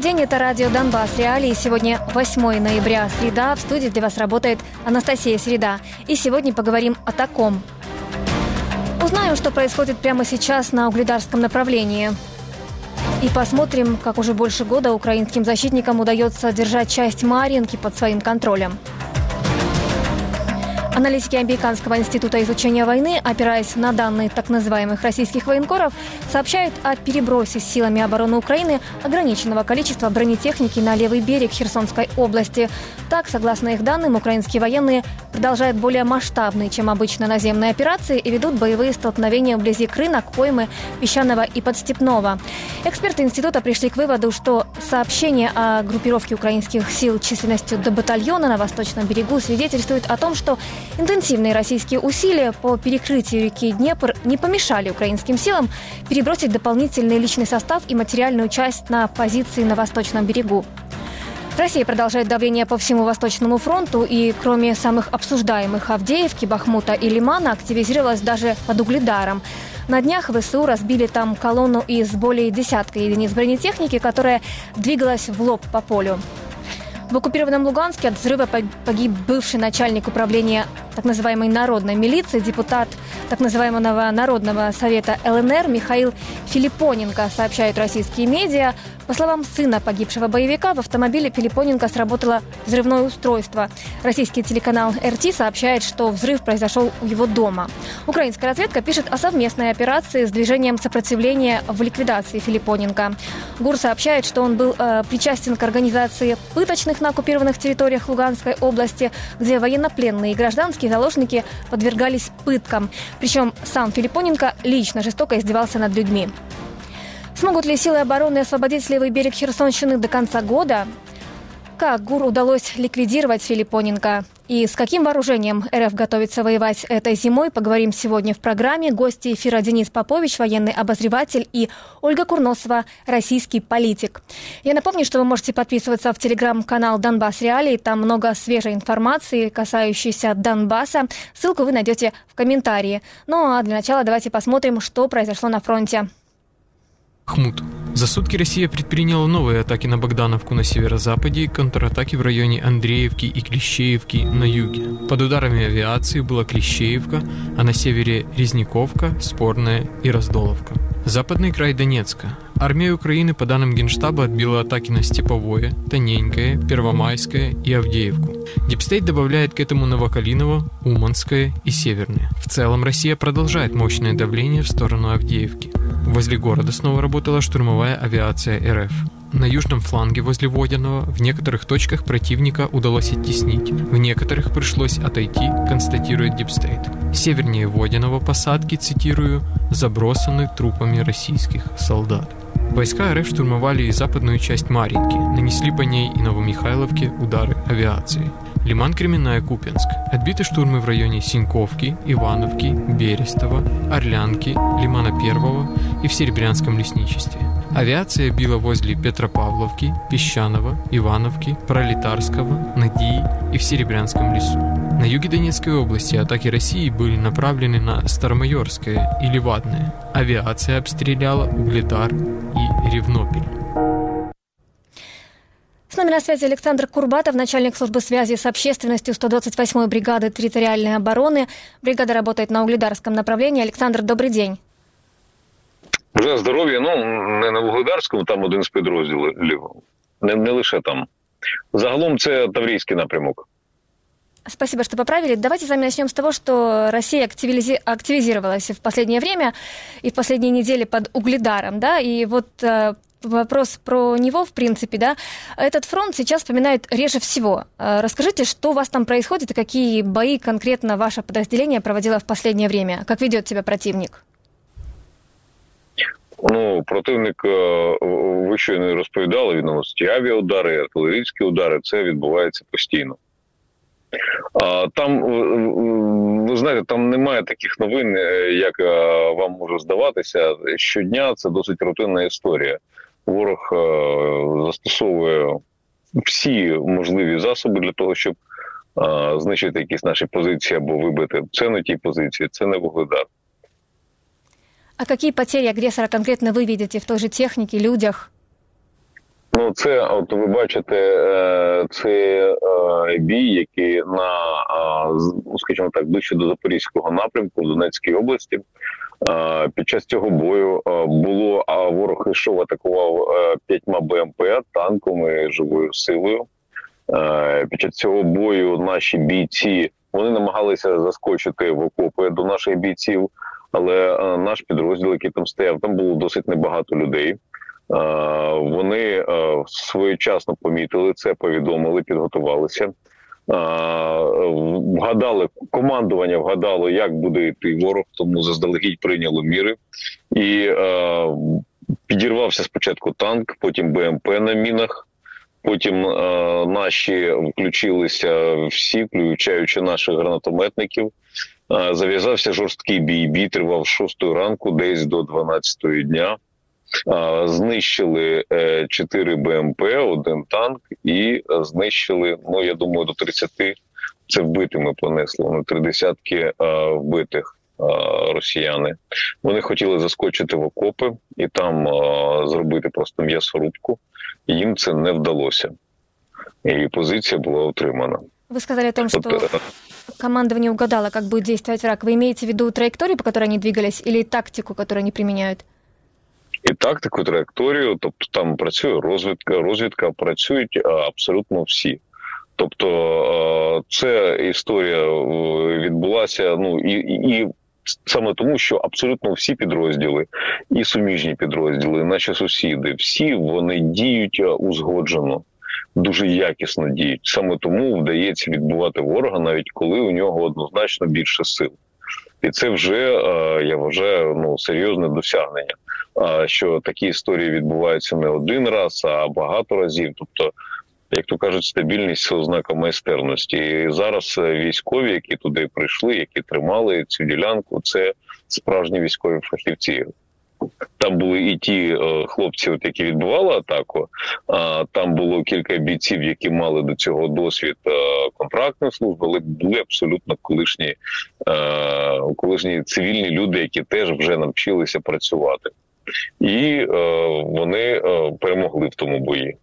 Добрый день, это радио «Донбасс. Реалии». Сегодня 8 ноября, среда. В студии для вас работает Анастасия Среда. И сегодня поговорим о таком. Узнаем, что происходит прямо сейчас на угледарском направлении. И посмотрим, как уже больше года украинским защитникам удается держать часть Маринки под своим контролем. Аналитики Американского института изучения войны, опираясь на данные так называемых российских военкоров, сообщают о перебросе силами обороны Украины ограниченного количества бронетехники на левый берег Херсонской области. Так, согласно их данным, украинские военные продолжают более масштабные, чем обычно, наземные операции и ведут боевые столкновения вблизи Крынок, Поймы, Песчаного и Подстепного. Эксперты института пришли к выводу, что сообщение о группировке украинских сил численностью до батальона на восточном берегу свидетельствует о том, что Интенсивные российские усилия по перекрытию реки Днепр не помешали украинским силам перебросить дополнительный личный состав и материальную часть на позиции на восточном берегу. Россия продолжает давление по всему Восточному фронту, и кроме самых обсуждаемых Авдеевки, Бахмута и Лимана, активизировалась даже под Угледаром. На днях ВСУ разбили там колонну из более десятка единиц бронетехники, которая двигалась в лоб по полю. В оккупированном Луганске от взрыва погиб бывший начальник управления так называемой народной милиции, депутат так называемого Народного совета ЛНР Михаил Филиппоненко, сообщают российские медиа. По словам сына погибшего боевика, в автомобиле Филиппоненко сработало взрывное устройство. Российский телеканал РТ сообщает, что взрыв произошел у его дома. Украинская разведка пишет о совместной операции с движением сопротивления в ликвидации Филиппоненко. ГУР сообщает, что он был э, причастен к организации пыточных на оккупированных территориях Луганской области, где военнопленные и гражданские заложники подвергались пыткам. Причем сам Филиппоненко лично жестоко издевался над людьми. Смогут ли силы обороны освободить левый берег Херсонщины до конца года? Как ГУР удалось ликвидировать Филиппоненко? И с каким вооружением РФ готовится воевать этой зимой, поговорим сегодня в программе. Гости эфира Денис Попович, военный обозреватель, и Ольга Курносова, российский политик. Я напомню, что вы можете подписываться в телеграм-канал Донбасс Реалии. Там много свежей информации, касающейся Донбасса. Ссылку вы найдете в комментарии. Ну а для начала давайте посмотрим, что произошло на фронте. Хмут. За сутки Россия предприняла новые атаки на Богдановку на северо-западе и контратаки в районе Андреевки и Клещеевки на юге. Под ударами авиации была Клещеевка, а на севере Резниковка, Спорная и Раздоловка. Западный край Донецка. Армия Украины, по данным Генштаба, отбила атаки на Степовое, Тоненькое, Первомайское и Авдеевку. DeepState добавляет к этому Новокалиново, Уманское и Северное. В целом Россия продолжает мощное давление в сторону Авдеевки. Возле города снова работала штурмовая авиация РФ. На южном фланге возле Водяного в некоторых точках противника удалось оттеснить, в некоторых пришлось отойти, констатирует DeepState. Севернее Водяного посадки, цитирую, забросаны трупами российских солдат. Войска РФ штурмовали и западную часть Маринки, нанесли по ней и Новомихайловке удары авиации. Лиман Кременная Купенск. Отбиты штурмы в районе Синьковки, Ивановки, Берестова, Орлянки, Лимана Первого и в Серебрянском лесничестве. Авиация била возле Петропавловки, Песчаного, Ивановки, Пролетарского, Надии и в Серебрянском лесу. На юге Донецкой области атаки России были направлены на Старомайорское и Левадное. Авиация обстреляла Угледар и Ревнопель. С нами на связи Александр Курбатов, начальник службы связи с общественностью 128-й бригады территориальной обороны. Бригада работает на угледарском направлении. Александр, добрый день. Вже здоров'я, ну не на Вугледарському, там один з підрозділів, не, не лише там. Загалом це Таврійський напрямок. Спасибо, что поправили. Давайте с вами начнем с того, что Россия активизи... активизировалась в последнее время и в последние недели под Угледаром, да, и вот э, вопрос про него, в принципе, да, этот фронт сейчас вспоминают реже всего. Э, расскажите, что у вас там происходит и какие бои конкретно ваше подразделение проводило в последнее время? Как ведет себя противник? Ну, противник е, ви щойно розповідали, він наносить авіаудари, артилерійські удари. Це відбувається постійно. А Там, ви знаєте, там немає таких новин, е, як е, вам може здаватися. Щодня це досить рутинна історія. Ворог застосовує всі можливі засоби для того, щоб знищити якісь наші позиції або вибити. Це не ті позиції, це не вугледар. А какие потери агрессора конкретно вы видите в той же технике, людях? Ну, це от ви бачите, е, це е, бій, який на ну, скажімо так, ближче до Запорізького напрямку в Донецькій області. Під час цього бою було а ворог йшов, атакував п'ятьма БМП танками живою силою. Під час цього бою наші бійці вони намагалися заскочити в окопи до наших бійців, але наш підрозділ, який там стояв, там було досить небагато людей. Вони своєчасно помітили це, повідомили, підготувалися. Вгадали командування, вгадало, як буде йти ворог, тому заздалегідь прийняло міри і підірвався спочатку танк, потім БМП на мінах. Потім е, наші включилися всі, включаючи наших гранатометників. Е, зав'язався жорсткий бій. Бій тривав з 6 ранку, десь до 12 дня. Е, знищили 4 БМП, один танк, і знищили. Ну я думаю, до 30 це вбитими понесло. Ну, три десятки вбитих росіяни. Вони хотіли заскочити в окопи і там зробити просто м'ясорубку. Їм це не вдалося. І позиція була утримана. Вы сказали о том, что вот, командование угадало, как будет действовать враг. Вы имеете в виду траекторию, по которой они двигались, или тактику, которую они применяют? І тактику, траєкторію, тобто там працює розвідка, розвідка працюють абсолютно всі. Тобто це історія відбулася. Ну і і саме тому, що абсолютно всі підрозділи і суміжні підрозділи, наші сусіди, всі вони діють узгоджено. Дуже якісно діють саме тому вдається відбувати ворога, навіть коли у нього однозначно більше сил, і це вже я вважаю ну серйозне досягнення. Що такі історії відбуваються не один раз, а багато разів. Тобто як то кажуть, стабільність ознака майстерності. І зараз е, військові, які туди прийшли, які тримали цю ділянку, це справжні військові фахівці. Там були і ті е, хлопці, от які відбували атаку. А там було кілька бійців, які мали до цього досвід е, контрактної служби, але були абсолютно колишні е, колишні цивільні люди, які теж вже навчилися працювати, е, вони перемогли в тому бої.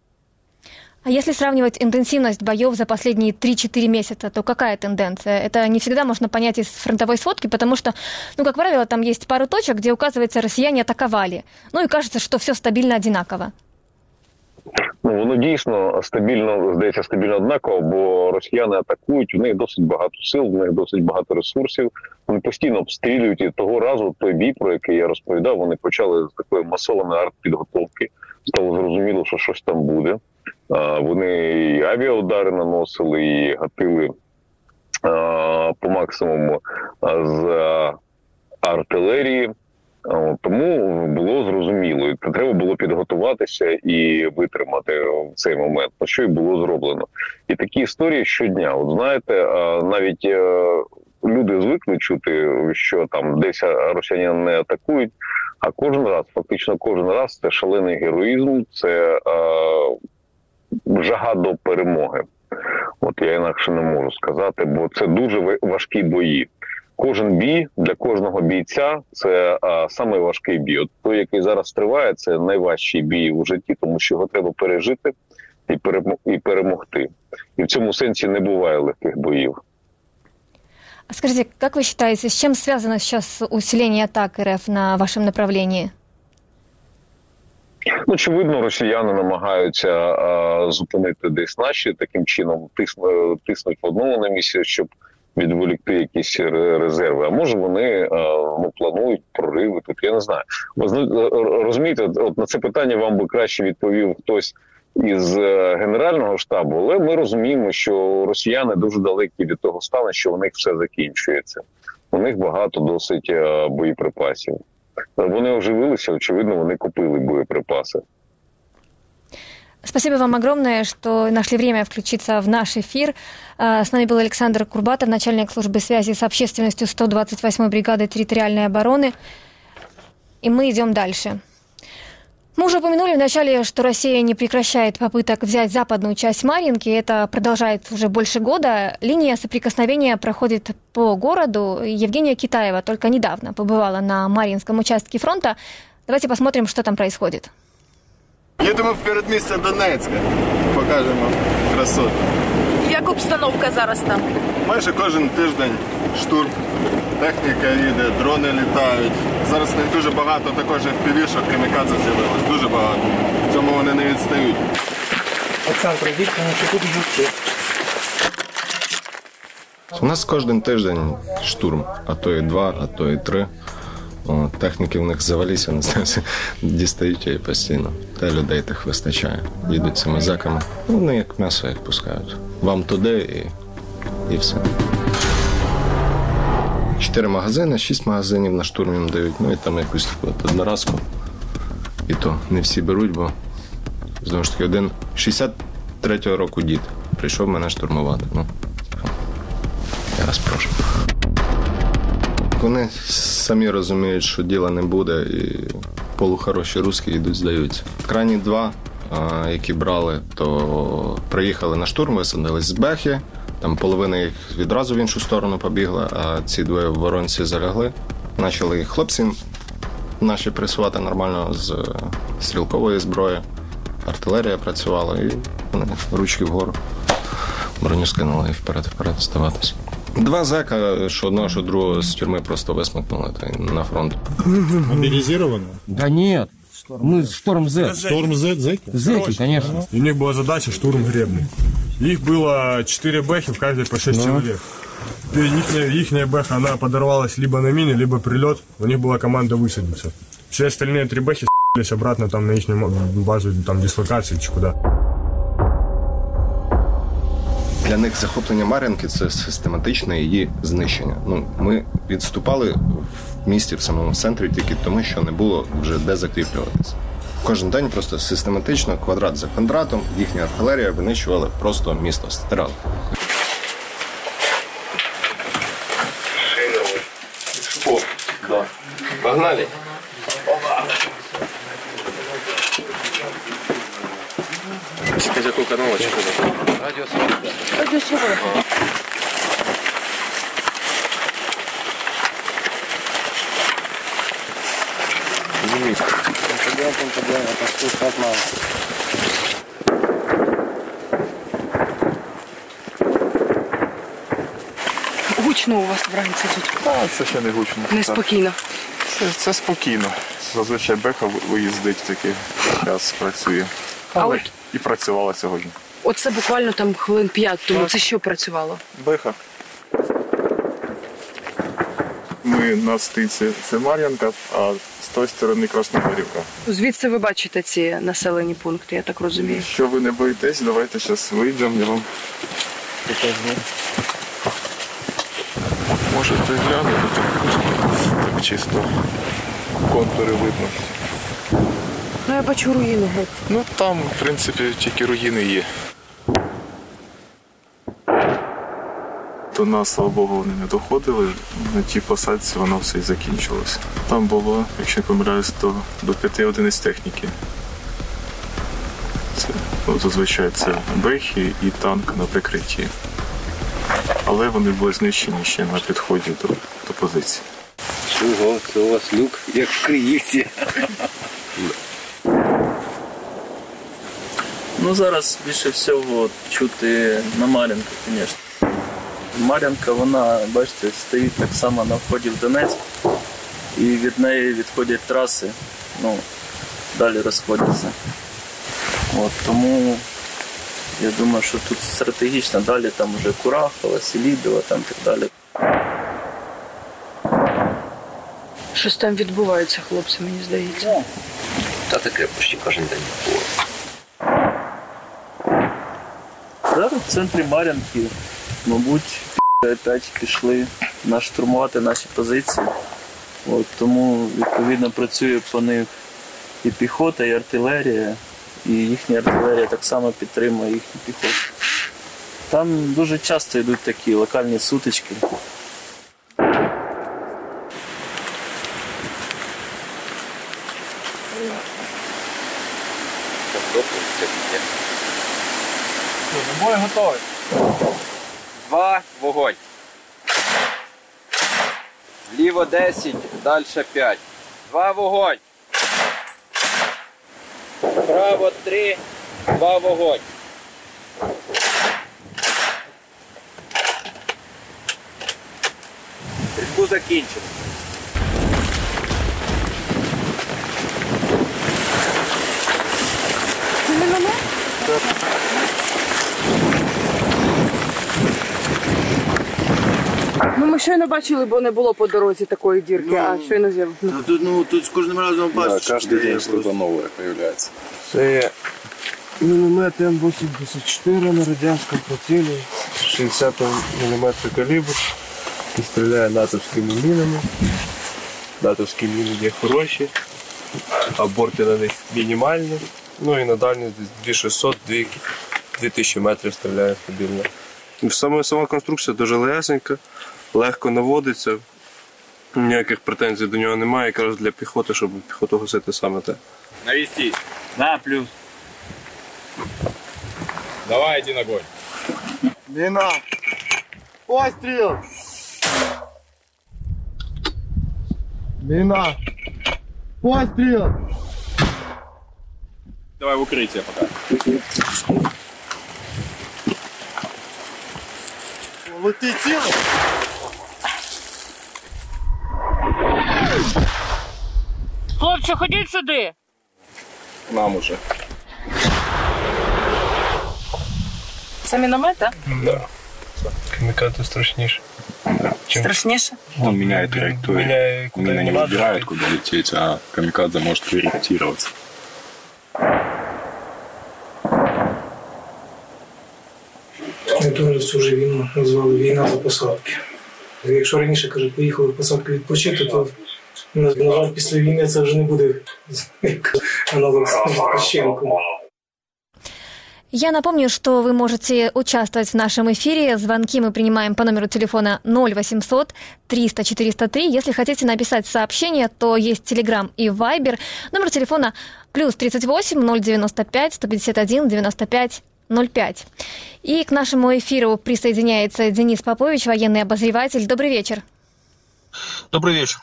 А если сравнивать интенсивность боев за последние 3-4 месяца, то какая тенденция? Это не всегда можно понять из фронтовой сводки, потому что, ну, как правило, там есть пару точек, где указывается, россияне атаковали. Ну и кажется, что все стабильно одинаково. Ну, воно дійсно стабільно здається стабільно однаково, бо росіяни атакують. У них досить багато сил, у них досить багато ресурсів. Вони постійно обстрілюють і того разу той бій, про який я розповідав. Вони почали з такої масованої артпідготовки. Стало зрозуміло, що щось там буде. Вони і авіаудари наносили, і гатили по максимуму з артилерії. Тому було зрозуміло, і треба було підготуватися і витримати в цей момент, на що й було зроблено. І такі історії щодня. От знаєте, навіть е, люди звикли чути, що там десь росіяни не атакують. А кожен раз, фактично, кожен раз це шалений героїзм, це жага до перемоги. От я інакше не можу сказати, бо це дуже важкі бої. Кожен бій для кожного бійця це а, саме важкий бій. От той, який зараз триває, це найважчий бій у житті, тому що його треба пережити і перемогти. І в цьому сенсі не буває легких боїв. Скажите, как вы считаете, с чем связано сейчас усиление атак РФ на вашем направлении? Ну, очевидно, росіяни намагаються а, зупинити десь наші таким чином, тиснуть, тиснуть в одному на місці, щоб відволікти якісь резерви. А може вони ну, планують прориви тут. Я не знаю. розумієте, от на це питання вам би краще відповів хтось. Із е, генерального штабу, але ми розуміємо, що росіяни дуже далекі від того стану, що у них все закінчується. У них багато досить е, боєприпасів. Вони оживилися, очевидно, вони купили боеприпасы. Спасибо вам огромное, что нашли время включиться в наш эфир. С нами был Александр Курбатов, начальник службы связи с общественностью 128-й бригады территориальной обороны. И мы идем дальше. Мы уже упомянули вначале, что Россия не прекращает попыток взять западную часть Маринки. Это продолжается уже больше года. Линия соприкосновения проходит по городу. Евгения Китаева только недавно побывала на Маринском участке фронта. Давайте посмотрим, что там происходит. Їдемо в передмістя Донецька. Покажемо красоту. Як обстановка зараз там? Майже кожен тиждень штурм. Техніка їде, дрони літають. Зараз в них дуже багато також впівішок, камікадзе з'явилось. Дуже багато. В цьому вони не відстають. У нас кожен тиждень штурм, а то і два, а то і три. Техніки в них завалися, не знаю, дістають її постійно. Та людей тих вистачає. Їдуть цими зеками. Ну, Вони як м'ясо їх пускають. Вам туди і, і все. Чотири магазини, шість магазинів на штурм їм дають, ну і там якусь таку одноразку. І то не всі беруть, бо знову ж таки один 63-го року дід прийшов мене штурмувати. Ну, типу, я вас прошу. Вони самі розуміють, що діла не буде, і полухороші русські йдуть, здаються. Крайні два, які брали, то приїхали на штурм, висадились з Бехи. Там половина їх відразу в іншу сторону побігла, а ці двоє воронці залягли. Почали їх хлопці наші пресувати нормально з е, стрілкової зброї. Артилерія працювала, і вони ручки вгору. Броню скинули і вперед, вперед ставатись. Два зека, що одного, що другого з тюрми просто висмикнули та й на фронт. Мобилизированы? Да нет, мы Шторм Z. Шторм Z, зэки? Зеки, конечно. И у них была задача штурм гребли. Их было 4 бэхи, в каждой по 6 человек. Теперь ихняя, ихняя бэха, она подорвалась либо на мине, либо прилет. У них была команда высадиться. Все остальные три бэхи с***лись обратно там на их базу там дислокации, чи куда. Для них захоплення Мар'їнки це систематичне її знищення. Ну, ми відступали в місті в самому центрі тільки тому, що не було вже де закріплюватися. Кожен день просто систематично, квадрат за квадратом, їхня артилерія винищувала просто місто, стирали. Погнали. Какой канал Радио Свобода. Радіо Свобода. Гучно у вас вранці тут. А, це ще не гучно. Неспокійно. Це, це спокійно. Зазвичай Беха виїздить такий час працює. А Але от- і працювала сьогодні. Оце буквально там хвилин п'ять тому. Це що працювало? Беха. Ми на стиці це Мар'янка, а з тої сторони Красногорівка. Звідси ви бачите ці населені пункти, я так розумію. Якщо ви не боїтесь, давайте зараз вийдемо, я вам покажу. Можете глянути, так, так чисто контури видно. Ну я бачу руїни геть. Ну там, в принципі, тільки руїни є. До нас, слава Богу, вони не доходили. На тій посадці воно все і закінчилося. Там було, якщо не помиляюсь, то до 5 одиниць техніки. Це, ну, зазвичай це бехи і танк на прикритті. Але вони були знищені ще на підході до, до позиції. Чого? Це у вас люк, як в Криївці. Ну зараз більше всього чути на Мар'янку, звісно. Мар'янка, вона, бачите, стоїть так само на вході в Донецьк, і від неї відходять траси, ну, далі розходяться. От, тому я думаю, що тут стратегічно далі там вже Курахова, Селідова, там так далі. Щось там відбувається, хлопці, мені здається. Та таке почти кожен день було. Зараз в центрі Мар'янки, мабуть, опять пішли на штурмувати наші позиції. От, тому відповідно працює по них і піхота, і артилерія, і їхня артилерія так само підтримує їхню піхоту. Там дуже часто йдуть такі локальні сутички. Бой готовий. Два, вогонь. Ліво 10, далі 5. Два вогонь. Право 3, 2 вогонь. Стрільбу закінчено. Це міномет? Ну, ми щойно бачили, бо не було по дорозі такої дірки, а щойно з'яв. Ну, тут, ну, тут з кожним разом бачиш. Да, каждый день что-то новое появляется. Це міномет М84 на радянському прицілі, 60 мм калібр. І стріляє натовськими мінами. Натовські міни є хороші, аборти на них мінімальні. Ну і на дальність десь 2600-2000 2000 метрів стріляє стабільно. І Саме сама конструкція дуже легесенька, легко наводиться. Ніяких претензій до нього немає, якраз для піхоти, щоб піхоту гасити саме те. Навести. Да, плюс. Давай один огонь. Мина! Постріл! Мина! Постріл! Давай в укрытие пока. Лети цілий! Хлопче, ходіть сюди! Нам уже. Це міномет, так? Да. Камікати страшніше. Чим Страшніше? Он меняет траекторию. Меняет, куда Мина не ему надо. выбирает, куда лететь, а камикадзе может корректироваться. Ми всю вже війну назвали війна за посадки. Якщо раніше каже, поїхали в посадку відпочити, то на на жаль, після війни це вже не буде як аналог з відпочинку. Я напомню, что вы можете участвовать в нашем эфире. Звонки мы принимаем по номеру телефона 0800 300 403. Если хотите написать сообщение, то есть Telegram и Viber. Номер телефона плюс 38 095 151 95 05. И к нашему эфиру присоединяется Денис Попович, военный обозреватель. Добрый вечер. Добрый вечер.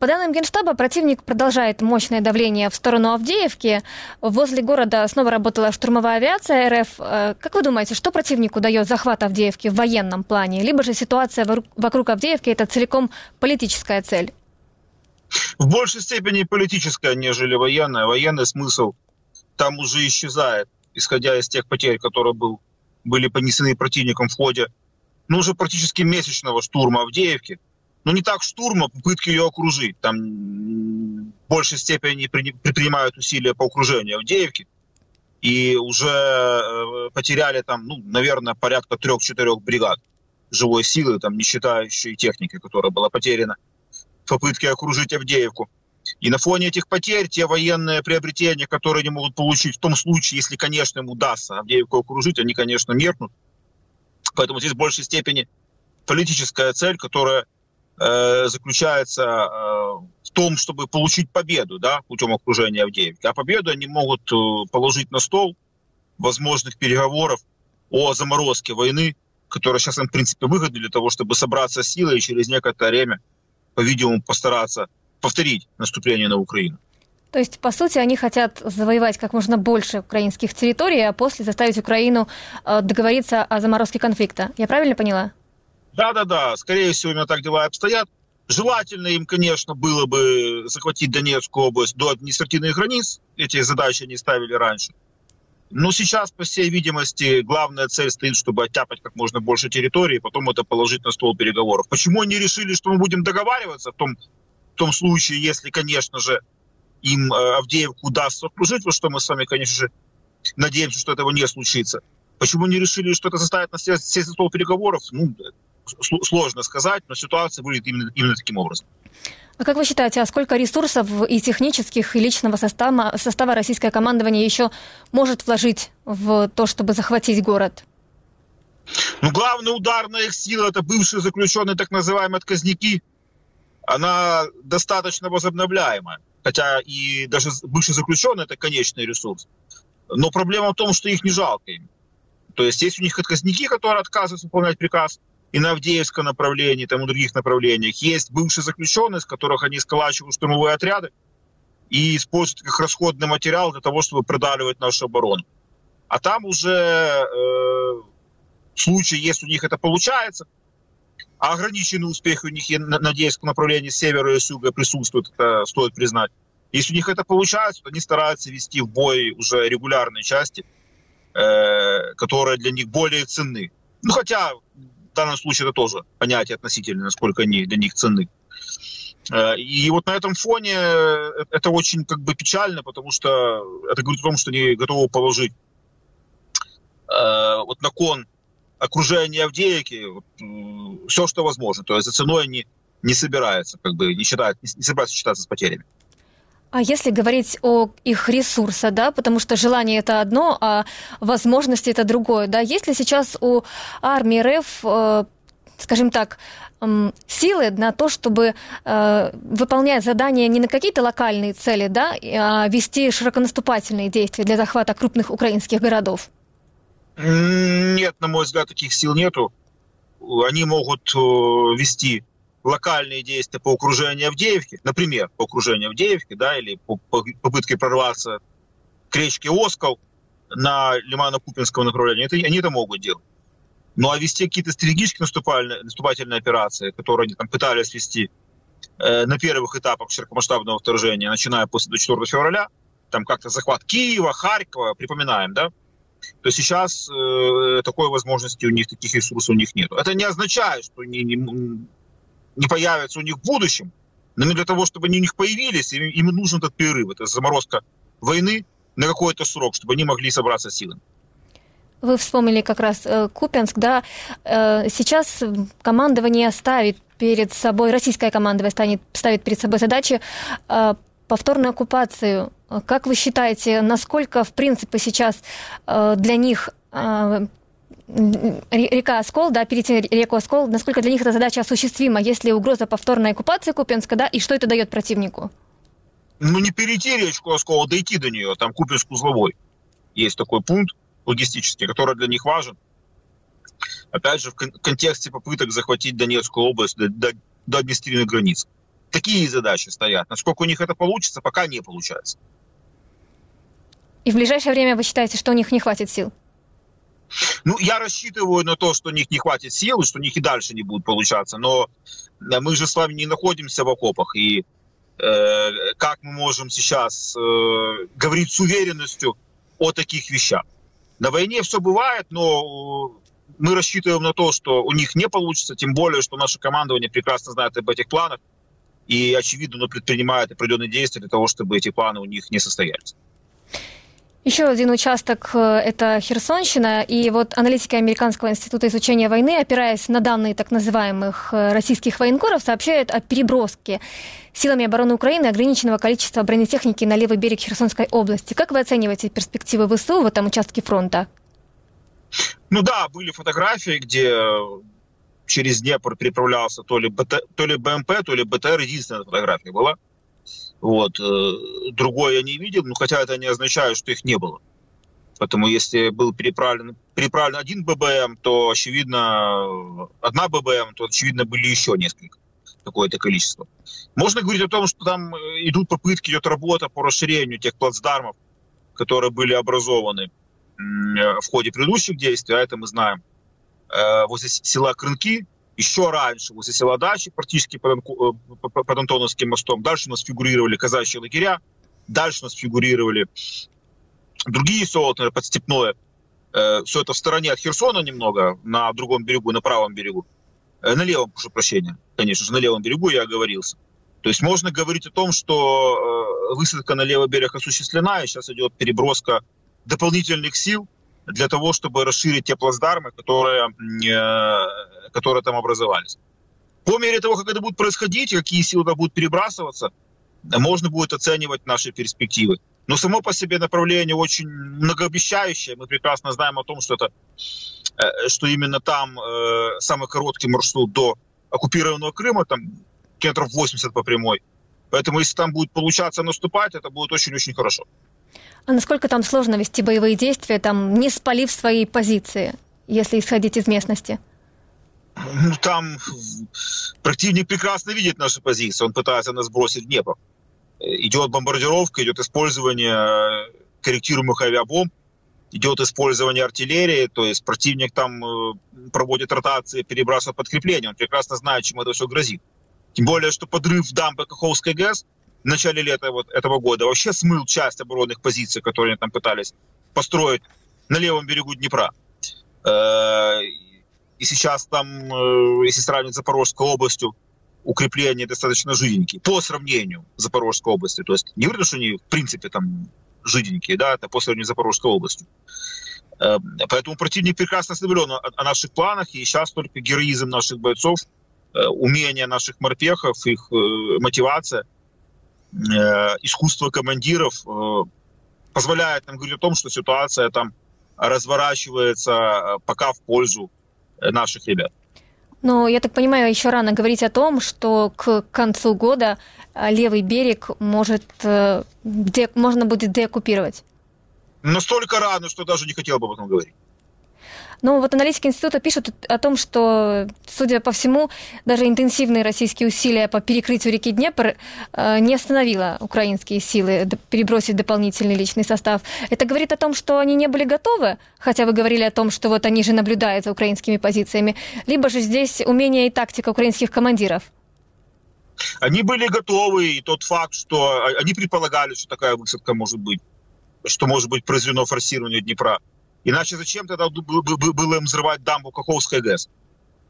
По данным Генштаба, противник продолжает мощное давление в сторону Авдеевки. Возле города снова работала штурмовая авиация РФ. Э, Как вы думаете, что противнику дает захват Авдеевки в военном плане? Либо же ситуация вокруг Авдеевки – это целиком политическая цель? В большей степени политическая, нежели военная. Военный смысл там уже исчезает, исходя из тех потерь, которые был, были понесены противником в ходе, ну, уже практически месячного штурма Авдеевки. Ну, не так штурма, попытки ее окружить. Там в большей степени при- предпринимают усилия по окружению Авдеевки. И уже э, потеряли там, ну, наверное, порядка трех-четырех бригад живой силы, там, не считая еще и техники, которая была потеряна в попытке окружить Авдеевку. И на фоне этих потерь те военные приобретения, которые они могут получить в том случае, если, конечно, им удастся Авдеевку окружить, они, конечно, меркнут. Поэтому здесь в большей степени политическая цель, которая э, заключается э, в том, чтобы получить победу да, путем окружения Авдеевки. А победу они могут э, положить на стол возможных переговоров о заморозке войны, которая сейчас им, в принципе, выгодна для того, чтобы собраться силой и через некоторое время, по-видимому, постараться повторить наступление на Украину. То есть, по сути, они хотят завоевать как можно больше украинских территорий, а после заставить Украину договориться о заморозке конфликта. Я правильно поняла? Да-да-да, скорее всего, именно так дела обстоят. Желательно им, конечно, было бы захватить Донецкую область до административных границ. Эти задачи они ставили раньше. Но сейчас, по всей видимости, главная цель стоит, чтобы оттяпать как можно больше территории, и потом это положить на стол переговоров. Почему они решили, что мы будем договариваться в том, в том случае, если, конечно же, им э, Авдеевку удастся окружить, во что мы с вами, конечно же, надеемся, что этого не случится. Почему они решили, что это заставит нас сесть за стол переговоров? Ну, сложно сказать, но ситуация выглядит именно, именно таким образом. А как вы считаете, а сколько ресурсов и технических, и личного состава, состава российское командование еще может вложить в то, чтобы захватить город? Ну, главный удар на их силы это бывшие заключенные, так называемые отказники. Она достаточно возобновляемая. Хотя и даже бывшие заключенные это конечный ресурс. Но проблема в том, что их не жалко им. То есть есть у них отказники, которые отказываются выполнять приказ и на Авдеевском направлении, там и других направлениях. Есть бывшие заключенные, с которых они сколачивают штурмовые отряды. и используют как расходный материал для того, чтобы продавливать нашу оборону. А там уже э, в если у них это получается, а ограниченный успех у них, я надеюсь, в направлении с севера и с юга присутствует, это стоит признать. Если у них это получается, то они стараются вести в бой уже регулярные части, э, которые для них более ценны. Ну, хотя в данном случае это тоже понятие относительно, насколько они для них ценны. Э, и вот на этом фоне это очень как бы печально, потому что это говорит о том, что они готовы положить э, вот на кон окружение Авдеевки, вот, все, что возможно. То есть за ценой они не собираются, как бы не считают, не собираются считаться с потерями. А если говорить о их ресурсах, да, потому что желание это одно, а возможности это другое, да, есть ли сейчас у армии РФ, э, скажем так, силы на то, чтобы э, выполнять задания не на какие-то локальные цели, да, а вести широконаступательные действия для захвата крупных украинских городов? Нет, на мой взгляд, таких сил нету. Они могут э, вести локальные действия по окружению Авдеевки, например, по окружению Авдеевки, да, или по, по попытке прорваться к речке Оскол на Лимано-Купинском направлении, это, они это могут делать. Ну а вести какие-то стратегические наступательные, наступательные операции, которые они там пытались вести э, на первых этапах широкомасштабного вторжения, начиная после 24 февраля, там как-то захват Киева, Харькова, припоминаем, да, то сейчас э, такой возможности у них, таких ресурсов у них нет. Это не означает, что они не, не появятся у них в будущем, но для того, чтобы они у них появились, им, им нужен этот перерыв, это заморозка войны на какой-то срок, чтобы они могли собраться силами. Вы вспомнили как раз э, Купенск, да? Э, сейчас командование ставит перед собой, российское командование станет, ставит перед собой задачи э, повторную оккупацию. Как вы считаете, насколько, в принципе, сейчас э, для них э, река Оскол, да, перейти реку Оскол, насколько для них эта задача осуществима, если угроза повторной оккупации Купенска, да, и что это дает противнику? Ну, не перейти речку Оскол, а дойти до нее, там Купенск-Узловой. Есть такой пункт логистический, который для них важен. Опять же, в контексте попыток захватить Донецкую область до, до, до административных границ. Такие задачи стоят. Насколько у них это получится, пока не получается. И в ближайшее время вы считаете, что у них не хватит сил? Ну, я рассчитываю на то, что у них не хватит сил, что у них и дальше не будет получаться. Но э, мы же с вами не находимся в окопах. И э, как мы можем сейчас э, говорить с уверенностью о таких вещах? На войне все бывает, но мы рассчитываем на то, что у них не получится, тем более, что наше командование прекрасно знает об этих планах и, очевидно, оно предпринимает определенные действия для того, чтобы эти планы у них не состоялись. Еще один участок э, – это Херсонщина. И вот аналитики Американского института изучения войны, опираясь на данные так называемых э, российских военкоров, сообщают о переброске силами обороны Украины ограниченного количества бронетехники на левый берег Херсонской области. Как вы оцениваете перспективы ВСУ в этом участке фронта? Ну да, были фотографии, где через Днепр переправлялся то ли, БТ, то ли БМП, то ли БТР. Единственная фотография была. Вот. Э, другое я не видел, но хотя это не означает, что их не было. Поэтому если был переправлен, переправлен один ББМ, то, очевидно, одна ББМ, то, очевидно, были еще несколько. Какое-то количество. Можно говорить о том, что там э, идут попытки, идет работа по расширению тех плацдармов, которые были образованы э, в ходе предыдущих действий, а это мы знаем возле села Крынки, еще раньше возле села Дачи, практически под, э, под Антоновским мостом. Дальше у нас фигурировали казачьи лагеря, дальше у нас фигурировали другие села, например, Подстепное. Э, Все это в стороне от Херсона немного, на другом берегу, на правом берегу. На левом, прошу прощения, конечно же, на левом берегу я оговорился. То есть можно говорить о том, что высадка на левый берег осуществлена, и сейчас идет переброска дополнительных сил для того, чтобы расширить те плацдармы, которые, э, которые там образовались. По мере того, как это будет происходить, какие силы туда будут перебрасываться, можно будет оценивать наши перспективы. Но само по себе направление очень многообещающее. Мы прекрасно знаем о том, что, это, э, что именно там э, самый короткий маршрут до оккупированного Крыма, там километров 80 по прямой. Поэтому если там будет получаться наступать, это будет очень-очень хорошо. А насколько там сложно вести боевые действия, там, не спалив свои позиции, если исходить из местности? Ну, там противник прекрасно видит наши позиции, он пытается нас бросить в небо. идет бомбардировка, идет использование корректируемых авиабомб, идет использование артиллерии, то есть противник там э, проводит ротации, перебрасывает подкрепление, он прекрасно знает, чем это все грозит. Тем более, что подрыв дамбы Каховской ГЭС в начале лета вот этого года вообще смыл часть оборонных позиций, которые они там пытались построить на левом берегу Днепра. Э, и сейчас там, э, если сравнить с Запорожской областью, укрепления достаточно жиденькие по сравнению с Запорожской областью. То есть не говорю, что они в принципе там жиденькие, да, это по сравнению с Запорожской областью. Э, поэтому противник прекрасно осведомлен о наших планах, и сейчас только героизм наших бойцов, умение наших морпехов, их мотивация, искусство командиров позволяет нам говорить о том, что ситуация там разворачивается э, пока в пользу э, наших ребят. Но я так понимаю, еще рано говорить о том, что к концу года э, левый берег может, де, можно будет деоккупировать. Настолько рано, что даже не хотел бы об этом говорить. Ну, вот аналитики института пишут о том, что, судя по всему, даже интенсивные российские усилия по перекрытию реки Днепр э, не остановило украинские силы перебросить дополнительный личный состав. Это говорит о том, что они не были готовы, хотя вы говорили о том, что вот они же наблюдают за украинскими позициями, либо же здесь умение и тактика украинских командиров? Они были готовы, и тот факт, что они предполагали, что такая высадка может быть, что может быть произведено форсирование Днепра. Иначе зачем тогда было им взрывать дамбу Каховской ГЭС?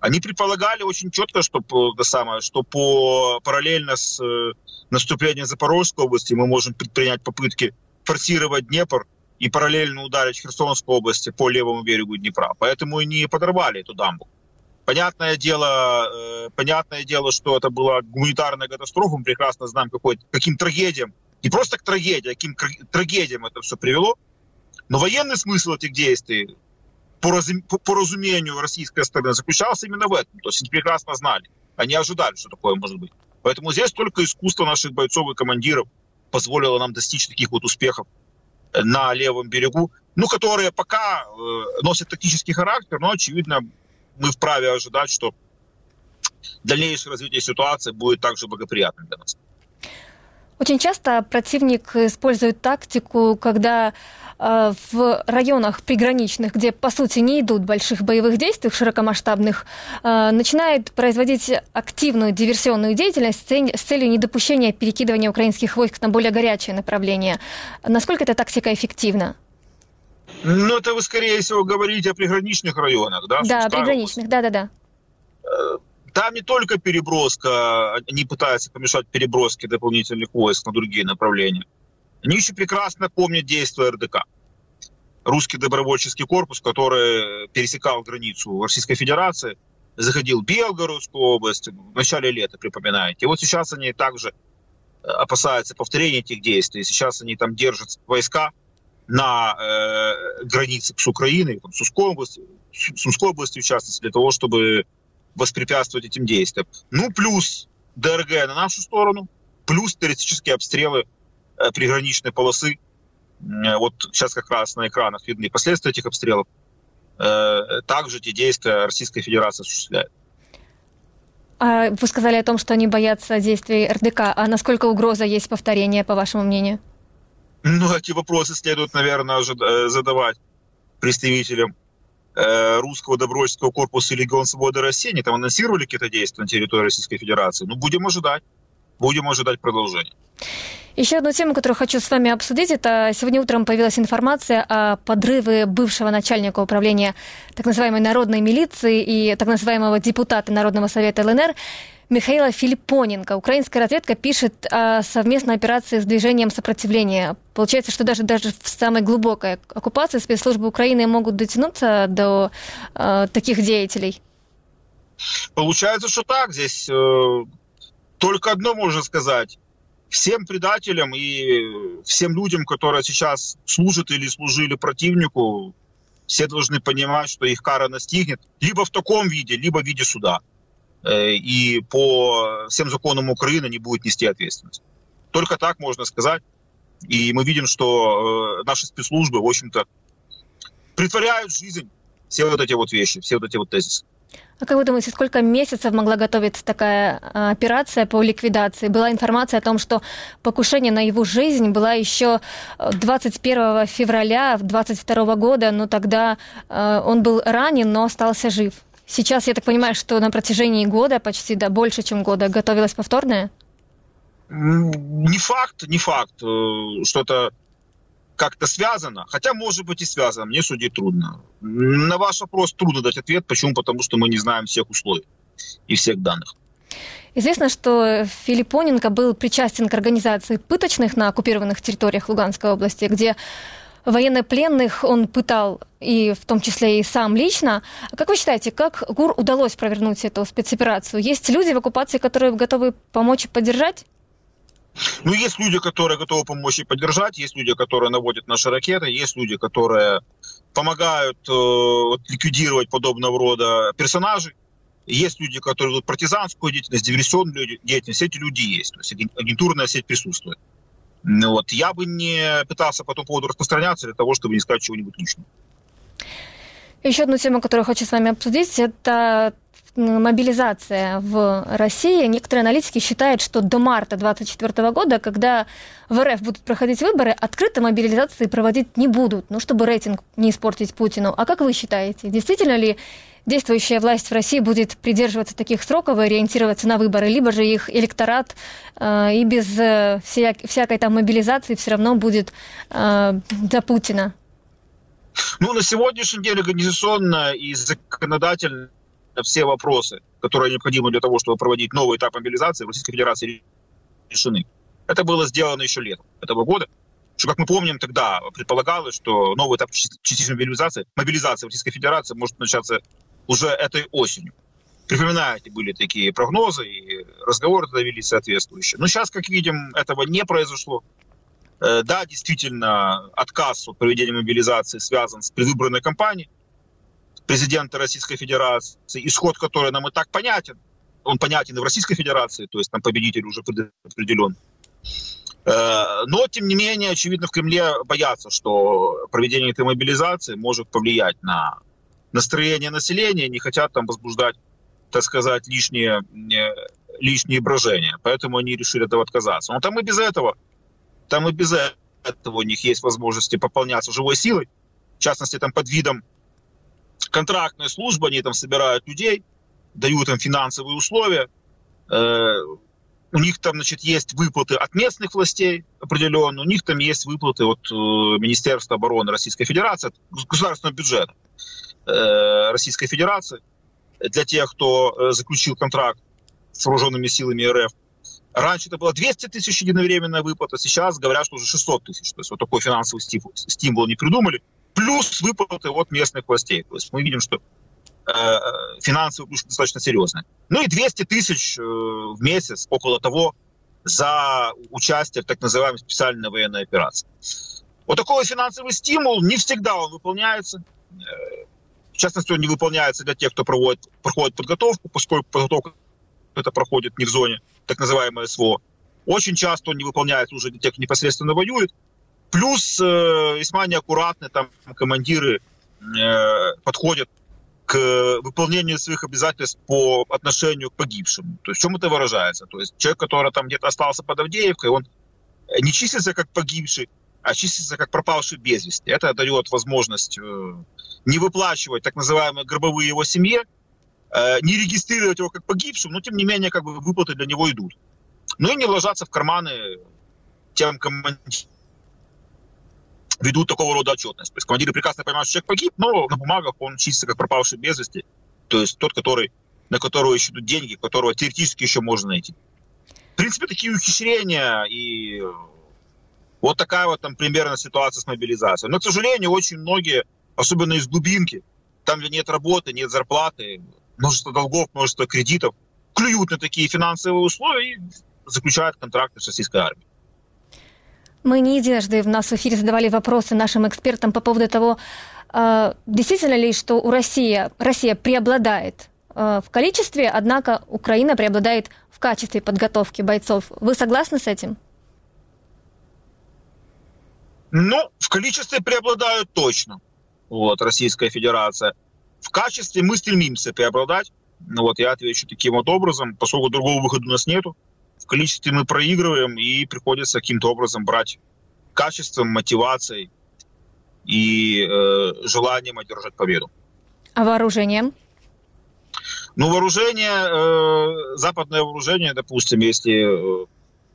Они предполагали очень четко, что, то самое, что по, параллельно с э, наступлением Запорожской области мы можем предпринять попытки форсировать Днепр и параллельно ударить Херсонской области по левому берегу Днепра. Поэтому и не подорвали эту дамбу. Понятное дело, э, понятное дело, что это была гуманитарная катастрофа. Мы прекрасно знаем, какой, каким трагедиям, не просто к трагедии, а каким трагедиям это все привело. Но военный смысл этих действий по, разум, по, по разумению российской стороны заключался именно в этом. То есть они прекрасно знали. Они ожидали, что такое может быть. Поэтому здесь только искусство наших бойцов и командиров позволило нам достичь таких вот успехов на левом берегу, ну, которые пока э, носят тактический характер, но, очевидно, мы вправе ожидать, что дальнейшее развитие ситуации будет также благоприятным для нас. Очень часто противник использует тактику, когда э, в районах приграничных, где по сути не идут больших боевых действий широкомасштабных, э, начинает производить активную диверсионную деятельность с целью недопущения перекидывания украинских войск на более горячее направление. Насколько эта тактика эффективна? Ну, это вы, скорее всего, говорите о приграничных районах, да? Да, приграничных, да-да-да. Там не только переброска, они пытаются помешать переброске дополнительных войск на другие направления. Они еще прекрасно помнят действия РДК. Русский добровольческий корпус, который пересекал границу Российской Федерации, заходил в Белгородскую область в начале лета, припоминаете. И вот сейчас они также э, опасаются повторения этих действий. Сейчас они там держат войска на э, границе с Украиной, там, Сумской Сумской областью в частности, для того, чтобы воспрепятствовать этим действиям. Ну, плюс ДРГ на нашу сторону, плюс террористические обстрелы э, приграничной полосы. Э, вот сейчас как раз на экранах видны последствия этих обстрелов. Э, также эти действия Российская Федерация осуществляет. А вы сказали о том, что они боятся действий РДК. А насколько угроза есть повторения, по вашему мнению? Ну, эти вопросы следует, наверное, э, задавать представителям русского добровольческого корпуса Легион Свободы России, они там анонсировали какие-то действия на территории Российской Федерации. Ну, будем ожидать. Будем ожидать продолжения. Еще одну тему, которую хочу с вами обсудить, это сегодня утром появилась информация о подрыве бывшего начальника управления так называемой народной милиции и так называемого депутата Народного совета ЛНР Михаила Филиппоненко. Украинская разведка пишет о совместной операции с движением сопротивления. Получается, что даже, даже в самой глубокой оккупации спецслужбы Украины могут дотянуться до э, таких деятелей. Получается, что так. Здесь э, только одно можно сказать. Всем предателям и всем людям, которые сейчас служат или служили противнику, все должны понимать, что их кара настигнет либо в таком виде, либо в виде суда. Э, и по всем законам Украины не будет нести ответственность. Только так можно сказать. И мы видим, что э, наши спецслужбы, в общем-то, притворяют жизнь все вот эти вот вещи, все вот эти вот тезисы. А как вы думаете, сколько месяцев могла готовиться такая а, операция по ликвидации? Была информация о том, что покушение на его жизнь было еще 21 э, февраля 22 года, но тогда э, он был ранен, но остался жив. Сейчас, я так понимаю, что на протяжении года, почти да, больше, чем года, готовилась повторная? Не факт, не факт, э, что это как-то связано, хотя может быть и связано, мне судить трудно. На ваш вопрос трудно дать ответ, почему? Потому что мы не знаем всех условий и всех данных. Известно, что Филиппоненко был причастен к организации пыточных на оккупированных территориях Луганской области, где военнопленных он пытал, и в том числе и сам лично. Как вы считаете, как ГУР удалось провернуть эту спецоперацию? Есть люди в оккупации, которые готовы помочь и поддержать? Ну, есть люди, которые готовы помочь и поддержать, есть люди, которые наводят наши ракеты, есть люди, которые помогают э, ликвидировать подобного рода персонажей. Есть люди, которые ведут партизанскую деятельность, диверсионную деятельность. Эти люди есть. То есть агентурная сеть присутствует. Ну, вот. Я бы не пытался по этому поводу распространяться для того, чтобы не сказать чего-нибудь лишнего. Еще одну тему, которую хочу с вами обсудить, это мобилизация в России. Некоторые аналитики считают, что до марта 2024 года, когда в РФ будут проходить выборы, открыто мобилизации проводить не будут, ну, чтобы рейтинг не испортить Путину. А как вы считаете, действительно ли действующая власть в России будет придерживаться таких сроков и ориентироваться на выборы, либо же их электорат э, и без э, вся, всякой там мобилизации все равно будет э, за Путина? Ну, на сегодняшний день организационно и законодательно все вопросы, которые необходимы для того, чтобы проводить новый этап мобилизации в Российской Федерации, решены. Это было сделано еще летом этого года. Что, как мы помним, тогда предполагалось, что новый этап частичной мобилизации, мобилизации в Российской Федерации может начаться уже этой осенью. Припоминаете, были такие прогнозы, и разговоры тогда вели соответствующие. Но сейчас, как видим, этого не произошло. Э, да, действительно, отказ от проведения мобилизации связан с предвыборной кампанией президента Российской Федерации, исход которой нам и так понятен. Он понятен и в Российской Федерации, то есть там победитель уже определен. Э, но, тем не менее, очевидно, в Кремле боятся, что проведение этой мобилизации может повлиять на настроение населения, не хотят там возбуждать, так сказать, лишние, э, лишние брожения. Поэтому они решили этого отказаться. Но там и без этого, там и без этого у них есть возможности пополняться живой силой. В частности, там под видом контрактной службы, они там собирают людей, дают им финансовые условия. Э, у них там, значит, есть выплаты от местных властей определенно, у них там есть выплаты от э, Министерства обороны Российской Федерации, от государственного бюджета э, Российской Федерации для тех, кто заключил контракт с вооруженными силами РФ. Раньше это было 200 тысяч единовременная выплата, сейчас говорят, что уже 600 тысяч. То есть вот такой финансовый стимул не придумали плюс выплаты от местных властей. То есть мы видим, что э, финансовые плюс достаточно серьезные. Ну и 200 тысяч э, в месяц, около того, за участие в так называемой специальной военной операции. Вот такой финансовый стимул не всегда он выполняется. Э, в частности, он не выполняется для тех, кто проводит, проходит подготовку, поскольку подготовка это проходит не в зоне, так называемое СВО. Очень часто он не выполняется уже для тех, кто непосредственно воюет. Плюс э, весьма неаккуратно там командиры э, подходят к выполнению своих обязательств по отношению к погибшим. То есть в чем это выражается? То есть человек, который там где-то остался под Авдеевкой, он не числится как погибший, а числится как пропавший без вести. Это дает возможность э, не выплачивать так называемые гробовые его семье, не регистрировать его как погибшим, но тем не менее как бы выплаты для него идут. Ну и не ложатся в карманы тем командирам, ведут такого рода отчетность. То есть командиры прекрасно понимают, что человек погиб, но на бумагах он числится как пропавший без вести. То есть тот, который, на которого еще идут деньги, которого теоретически еще можно найти. В принципе, такие ухищрения и вот такая вот там примерно ситуация с мобилизацией. Но, к сожалению, очень многие, особенно из глубинки, там, где нет работы, нет зарплаты, множество долгов, множество кредитов, клюют на такие финансовые условия и заключают контракты с российской армией. Мы не единожды в нас в эфире задавали вопросы нашим экспертам по поводу того, э, действительно ли, что у России, Россия преобладает э, в количестве, однако Украина преобладает в качестве подготовки бойцов. Вы согласны с этим? Ну, в количестве преобладают точно. Вот, Российская Федерация. В качестве мы стремимся преобладать. Ну вот я отвечу таким вот образом, поскольку другого выхода у нас нету. В количестве мы проигрываем, и приходится каким-то образом брать качеством, мотивацией и э, желанием одержать победу. А вооружением? Ну, вооружение, э, западное вооружение, допустим, если э,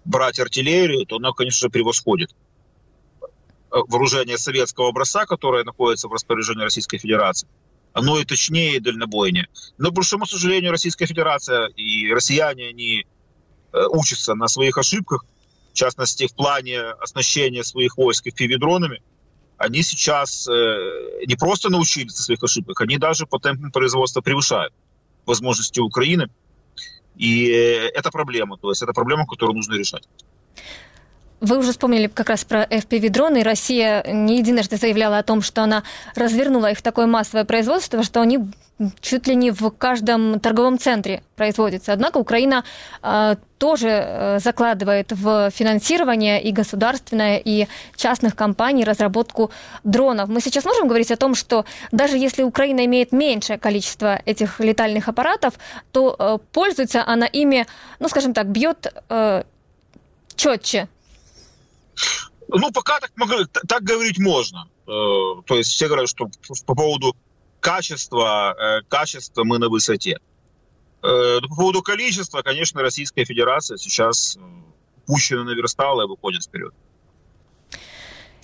брать артиллерию, то оно, конечно же, превосходит э, вооружение советского образца, которое находится в распоряжении Российской Федерации. Оно и точнее, и дальнобойнее. Но, к большому сожалению, Российская Федерация и россияне, они э, учатся на своих ошибках, в частности, в плане оснащения своих войск FPV-дронами. Они сейчас э, не просто научились на своих ошибках, они даже по темпам производства превышают возможности Украины. И это проблема, то есть это проблема, которую нужно решать. Вы уже вспомнили как раз про FPV-дроны. Россия не единожды заявляла о том, что она развернула их в такое массовое производство, что они чуть ли не в каждом торговом центре производятся. Однако Украина э, тоже э, закладывает в финансирование и государственное, и частных компаний разработку дронов. Мы сейчас можем говорить о том, что даже если Украина имеет меньшее количество этих летальных аппаратов, то э, пользуется она ими, ну, скажем так, бьет э, четче ну, пока так, так говорить можно. Э, то есть все говорят, что по поводу качества, э, качества мы на высоте. Э, по поводу количества, конечно, Российская Федерация сейчас пущена на верстала и выходит вперед.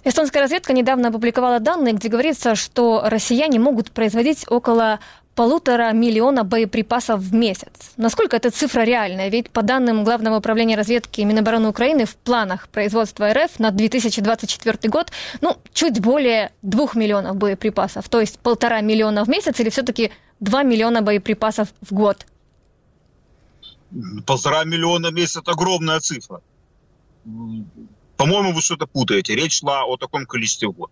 Эстонская разведка недавно опубликовала данные, где говорится, что россияне могут производить около полутора миллиона боеприпасов в месяц. Насколько эта цифра реальная? Ведь по данным Главного управления разведки Минобороны Украины в планах производства РФ на 2024 год, ну, чуть более двух миллионов боеприпасов. То есть полтора миллиона в месяц или все-таки два миллиона боеприпасов в год? Полтора миллиона в месяц – огромная цифра. По-моему, вы что-то путаете. Речь шла о таком количестве в год.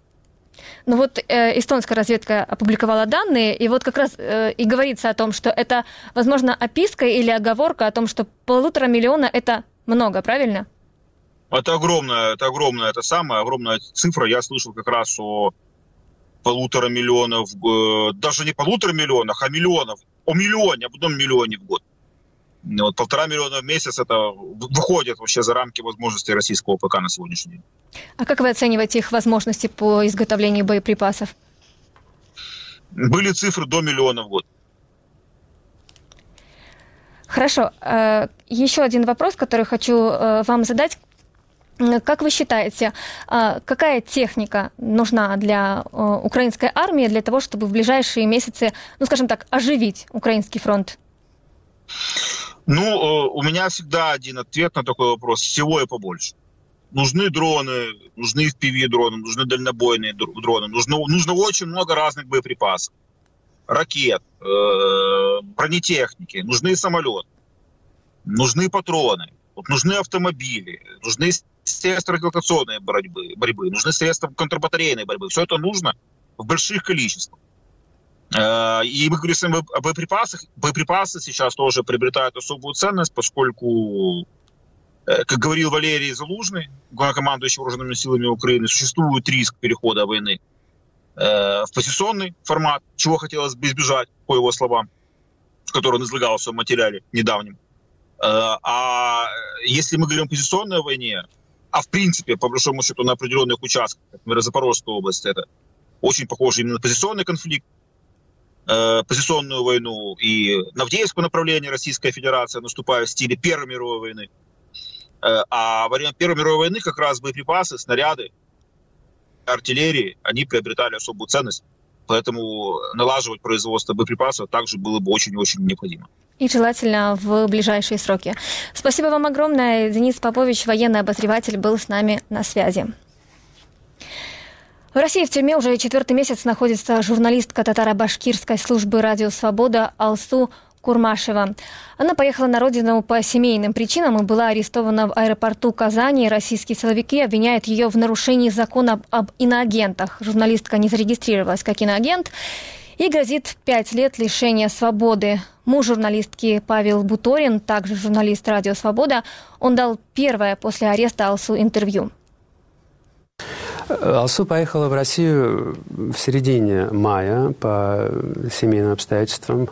Ну вот э, эстонская разведка опубликовала данные, и вот как раз э, и говорится о том, что это, возможно, описка или оговорка о том, что полутора миллиона – это много, правильно? Это огромная, это огромная, это самая огромная цифра. Я слышал как раз о полутора миллионов, э, даже не полутора миллионах, а миллионов, о миллионе, об одном миллионе в год. Вот полтора миллиона в месяц это выходит вообще за рамки возможностей российского ПК на сегодняшний день. А как вы оцениваете их возможности по изготовлению боеприпасов? Были цифры до миллиона в год. Хорошо. Э, еще один вопрос, который хочу э, вам задать. Как вы считаете, э, какая техника нужна для украинской армии для того, чтобы в ближайшие месяцы, ну, скажем так, оживить украинский фронт? Ну, э, у меня всегда один ответ на такой вопрос. Всего и побольше. Нужны дроны, нужны FPV-дроны, нужны дальнобойные дроны, нужно, нужно очень много разных боеприпасов, ракет, э, бронетехники, нужны самолеты, нужны патроны, вот нужны автомобили, нужны средства радиолокационной борьбы, борьбы, нужны средства контрбатарейной борьбы. Все это нужно в больших количествах. Э, и мы говорим о боеприпасах. Боеприпасы сейчас тоже приобретают особую ценность, поскольку, э, как говорил Валерий Залужный, главнокомандующий вооруженными силами Украины, существует риск перехода войны э, в позиционный формат, чего хотелось бы избежать, по его словам, который он излагал в своем материале недавнем. А если мы говорим о позиционной войне, а в принципе, по большому счету, на определенных участках, например, Запорожской области, это очень похоже именно на позиционный конфликт, э, позиционную войну и на Авдеевское направление Российская Федерация наступает в стиле Первой мировой войны. Э, а во время Первой мировой войны как раз боеприпасы, снаряды, артиллерии, они приобретали особую ценность. Поэтому налаживать производство боеприпасов также было бы очень-очень необходимо. И желательно в ближайшие сроки. Спасибо вам огромное. Денис Попович, военный обозреватель, был с нами на связи. В России в тюрьме уже четвертый месяц находится журналистка татаро-башкирской службы «Радио Свобода» Алсу Курмашева. Она поехала на родину по семейным причинам и была арестована в аэропорту Казани. Российские силовики обвиняют ее в нарушении закона об иноагентах. Журналистка не зарегистрировалась как иноагент и грозит пять лет лишения свободы. Муж журналистки Павел Буторин, также журналист «Радио Свобода», он дал первое после ареста Алсу интервью. Алсу поехала в Россию в середине мая по семейным обстоятельствам.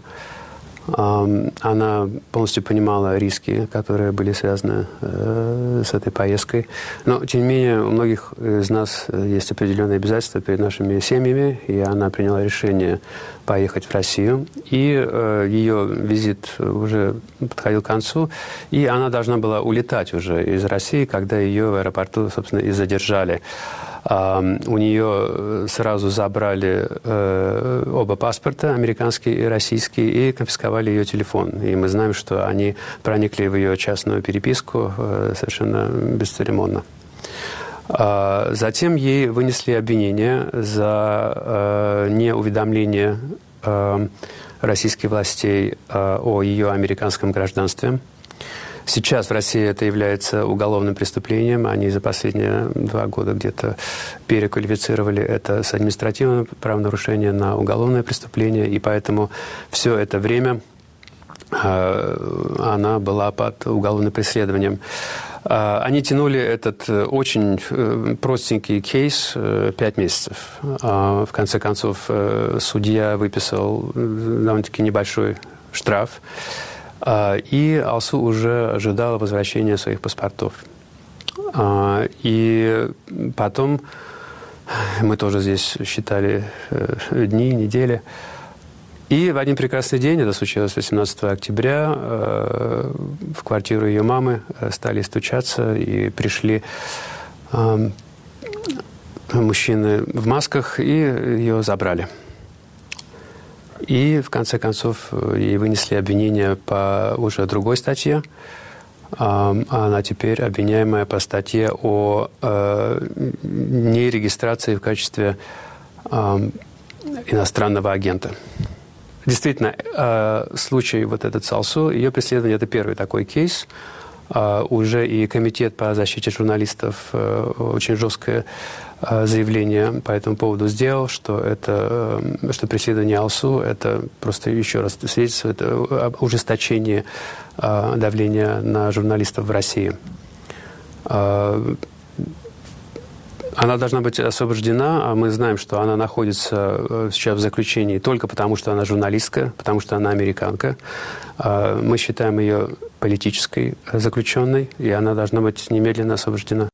Она полностью понимала риски, которые были связаны э, с этой поездкой. Но, тем не менее, у многих из нас есть определенные обязательства перед нашими семьями, и она приняла решение поехать в Россию. И э, ее визит уже подходил к концу, и она должна была улетать уже из России, когда ее в аэропорту, собственно, и задержали. У нее э, сразу забрали э, оба паспорта, американский и российский, и конфисковали ее телефон. И мы знаем, что они проникли в ее частную переписку э, совершенно бесцеремонно. Затем ей вынесли обвинение за неуведомление российских властей о ее американском гражданстве. Сейчас в России это является уголовным преступлением. Они за последние два года где-то переквалифицировали это с административного правонарушения на уголовное преступление. И поэтому все это время э, она была под уголовным преследованием. Э, они тянули этот э, очень простенький кейс пять месяцев. В конце концов, судья выписал довольно-таки небольшой штраф. А, и Алсу уже ожидала возвращения своих паспортов. А, и потом мы тоже здесь считали э, дни, недели. И в один прекрасный день, это случилось 18 октября, э, в квартиру ее мамы э, стали стучаться и пришли мужчины в масках и ее забрали. И, в конце концов, ей вынесли обвинение по уже другой статье. Она теперь обвиняемая по статье о э, нерегистрации в качестве иностранного агента. Действительно, э, случай вот этот Салсу, ее преследование – это первый такой кейс. А, уже и Комитет по защите журналистов э, очень жесткое Э, заявление по этому поводу сделал, что это, э, что преследование Алсу это просто еще раз свидетельствует об ужесточении э, давления на журналистов в России. Она должна быть освобождена, а мы знаем, что она находится сейчас в заключении только потому, что она журналистка, потому что она американка. Мы считаем ее политической заключенной, и она должна быть немедленно освобождена.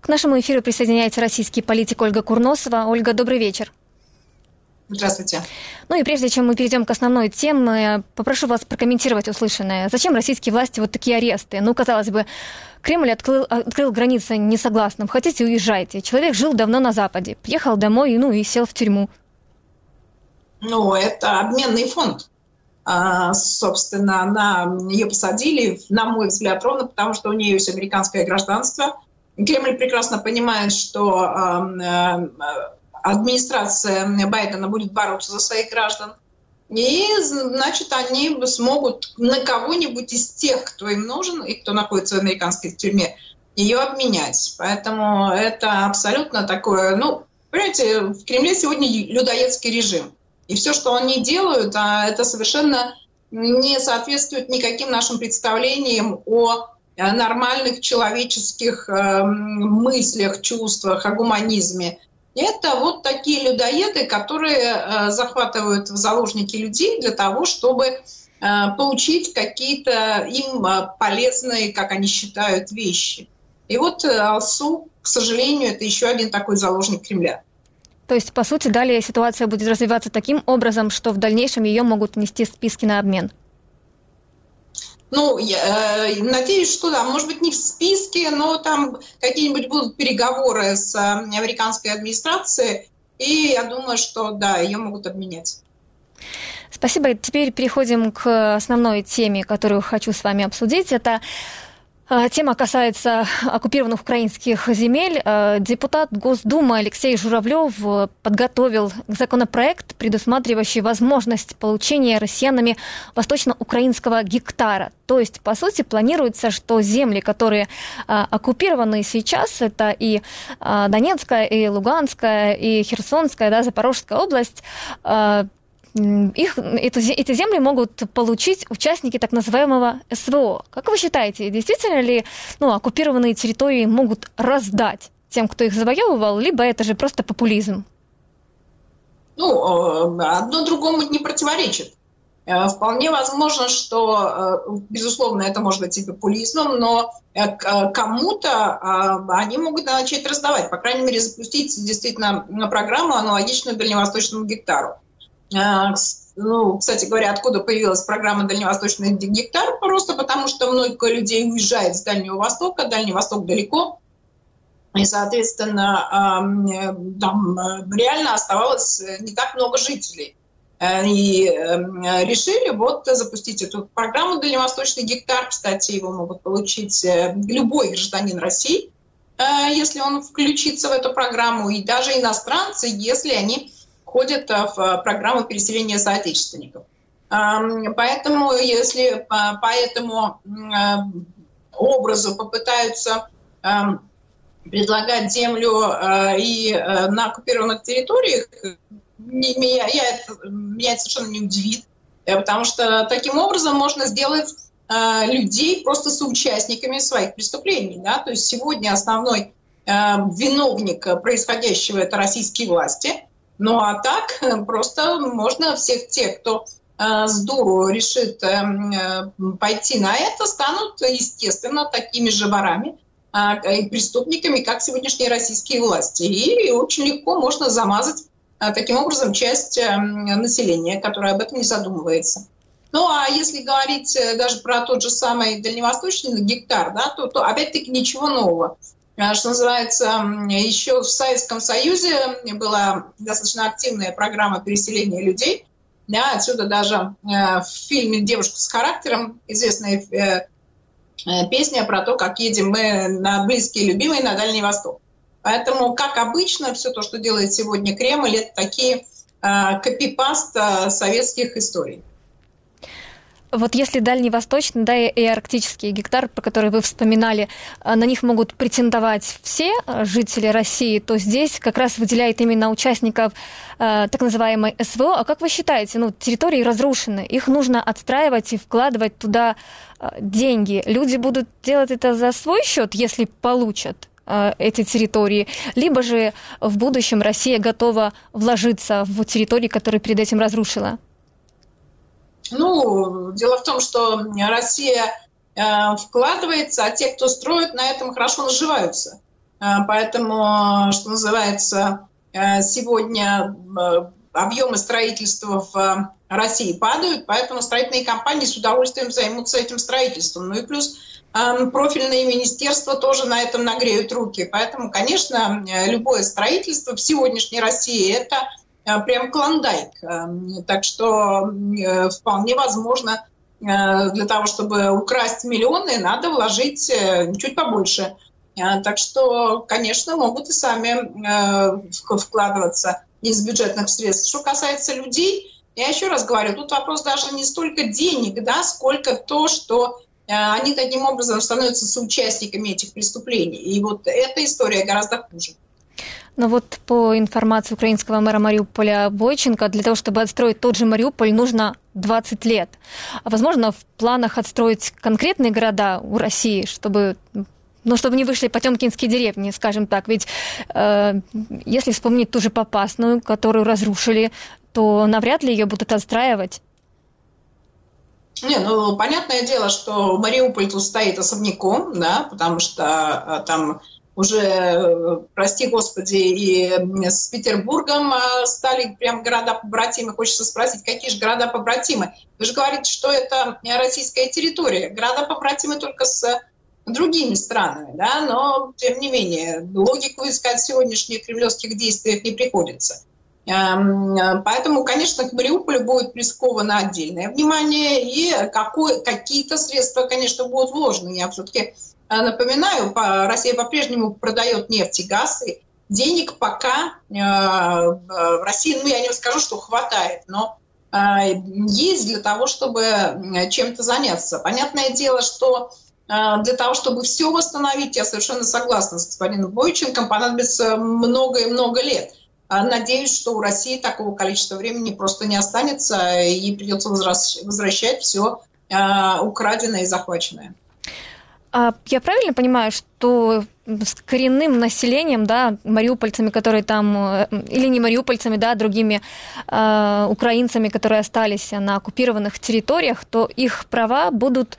К нашему эфиру присоединяется российский политик Ольга Курносова. Ольга, добрый вечер. Здравствуйте. Ну и прежде чем мы перейдем к основной теме, попрошу вас прокомментировать услышанное. Зачем российские власти вот такие аресты? Ну, казалось бы, Кремль открыл, открыл границы несогласным. Хотите, уезжайте. Человек жил давно на Западе, приехал домой, ну и сел в тюрьму. Ну, это обменный фонд. А, собственно, на ее посадили, на мой взгляд, ровно потому, что у нее есть американское гражданство – Кремль прекрасно понимает, что э, администрация Байдена будет бороться за своих граждан. И, значит, они смогут на кого-нибудь из тех, кто им нужен и кто находится в американской тюрьме, ее обменять. Поэтому это абсолютно такое, ну, понимаете, в Кремле сегодня людоедский режим. И все, что они делают, а это совершенно не соответствует никаким нашим представлениям о нормальных человеческих э, мыслях, чувствах, о гуманизме. Это вот такие людоеды, которые э, захватывают в заложники людей для того, чтобы получить какие-то им полезные, как они считают, вещи. И вот Алсу, к сожалению, это еще один такой заложник Кремля. То есть, по сути, далее ситуация будет развиваться таким образом, что в дальнейшем ее могут внести в списки на обмен. Ну, я э, надеюсь, что да, может быть, не в списке, но там какие-нибудь будут переговоры с э, американской администрацией, и я думаю, что да, ее могут обменять. Спасибо. Теперь переходим к основной теме, которую хочу с вами обсудить. Это тема касается оккупированных украинских земель. А, депутат Госдумы Алексей Журавлев э, подготовил законопроект, предусматривающий возможность получения россиянами восточно-украинского гектара. То есть, по сути, планируется, что земли, которые а, оккупированы сейчас, это и Донецкая, и Луганская, и Херсонская, да, Запорожская область, их, эту, эти земли могут получить участники так называемого СВО. Как вы считаете, действительно ли ну, оккупированные территории могут раздать тем, кто их завоевывал, либо это же просто популизм? Ну, одно другому не противоречит. Э, вполне возможно, что, э, безусловно, это может быть и популизмом, но э, кому-то они могут начать раздавать, по крайней мере, запустить действительно программу аналогичную дальневосточному гектару. Ну, кстати говоря, откуда появилась программа «Дальневосточный гектар»? Просто потому, что много людей уезжает с Дальнего Востока, Дальний Восток далеко, и, соответственно, там реально оставалось не так много жителей. Э, и эм, решили вот запустить эту программу «Дальневосточный гектар». Кстати, его могут получить э, любой гражданин России, э, если он включится в эту программу, и даже иностранцы, если они входят в программу переселения соотечественников. Поэтому, если по этому образу попытаются предлагать землю и на оккупированных территориях, меня, меня это совершенно не удивит, э, потому что таким образом можно сделать э, людей просто соучастниками своих преступлений. Да? То есть сегодня основной э, виновник происходящего – это российские власти. Ну а так э, просто можно всех тех, кто э, с дуру решит э, пойти на это, станут, естественно, такими же ворами э, и преступниками, как сегодняшние российские власти. И очень легко можно замазать а, таким образом часть населения, которое об этом не задумывается. Ну а если говорить даже про тот же самый дальневосточный гектар, да, то, то опять-таки ничего нового. А, что называется, еще в Советском Союзе была достаточно активная программа переселения людей. Да, отсюда даже э, в фильме «Девушка с характером» известная э, песня про то, как едем мы на близкие любимые на Дальний Восток. Поэтому, как обычно, все то, что делает сегодня Кремль, это такие э, копипаст э, советских историй. Вот если дальневосточный, да, и арктический гектар, про который вы вспоминали, э, на них могут претендовать все э, жители России, то здесь как раз выделяет именно участников э, так называемой СВО. А как вы считаете, ну, территории разрушены, их нужно отстраивать и вкладывать туда деньги. Люди будут делать это за свой счет, если получат? Эти территории, либо же в будущем Россия готова вложиться в территории, которые перед этим разрушила? Ну, дело в том, что Россия э, вкладывается, а те, кто строит, на этом хорошо наживаются. Э, поэтому, что называется, э, сегодня объемы строительства в России падают, поэтому строительные компании с удовольствием займутся этим строительством. Ну и плюс профильные министерства тоже на этом нагреют руки. Поэтому, конечно, любое строительство в сегодняшней России – это прям клондайк. Эм, так что э, вполне возможно, э, для того, чтобы украсть миллионы, надо вложить чуть побольше. Так что, конечно, могут и сами вкладываться из бюджетных средств. Что касается людей, я еще раз говорю, тут вопрос даже не столько денег, да, сколько то, что Э, они таким образом становятся соучастниками этих преступлений. И вот эта история гораздо хуже. Но вот по информации украинского мэра Мариуполя Бойченко, для того, чтобы отстроить тот же Мариуполь, нужно 20 лет. А возможно, в планах отстроить конкретные города у России, чтобы ну, чтобы не вышли потемкинские деревни, скажем так. Ведь э, если вспомнить ту же Попасную, которую разрушили, то навряд ли ее будут отстраивать. Не, ну, понятное дело, что Мариуполь тут стоит особняком, да, потому что а, там уже, прости господи, и с Петербургом а, стали прям города-побратимы. Хочется спросить, какие же города-побратимы? Вы же говорите, что это российская территория. Города-побратимы только с другими странами, да, но, тем не менее, логику искать в сегодняшних кремлевских действиях не приходится. Эм, поэтому, конечно, к Мариуполю будет присковано отдельное внимание, и какие-то средства, конечно, будут вложены. Я все-таки э, напоминаю, Россия по-прежнему продает нефть и газ, и денег пока э, в России, ну, я не скажу, что хватает, но э, есть для того, чтобы чем-то заняться. Понятное дело, что для того, чтобы все восстановить, я совершенно согласна с господином Бойченком, понадобится много и много лет – а, надеюсь, что у России такого количества времени просто не останется, и придется возвращать все а, украденное и захваченное. А я правильно понимаю, что с коренным населением, да, мариупольцами, которые там, э, или не мариупольцами, да, другими э, украинцами, которые остались на оккупированных территориях, то их права будут,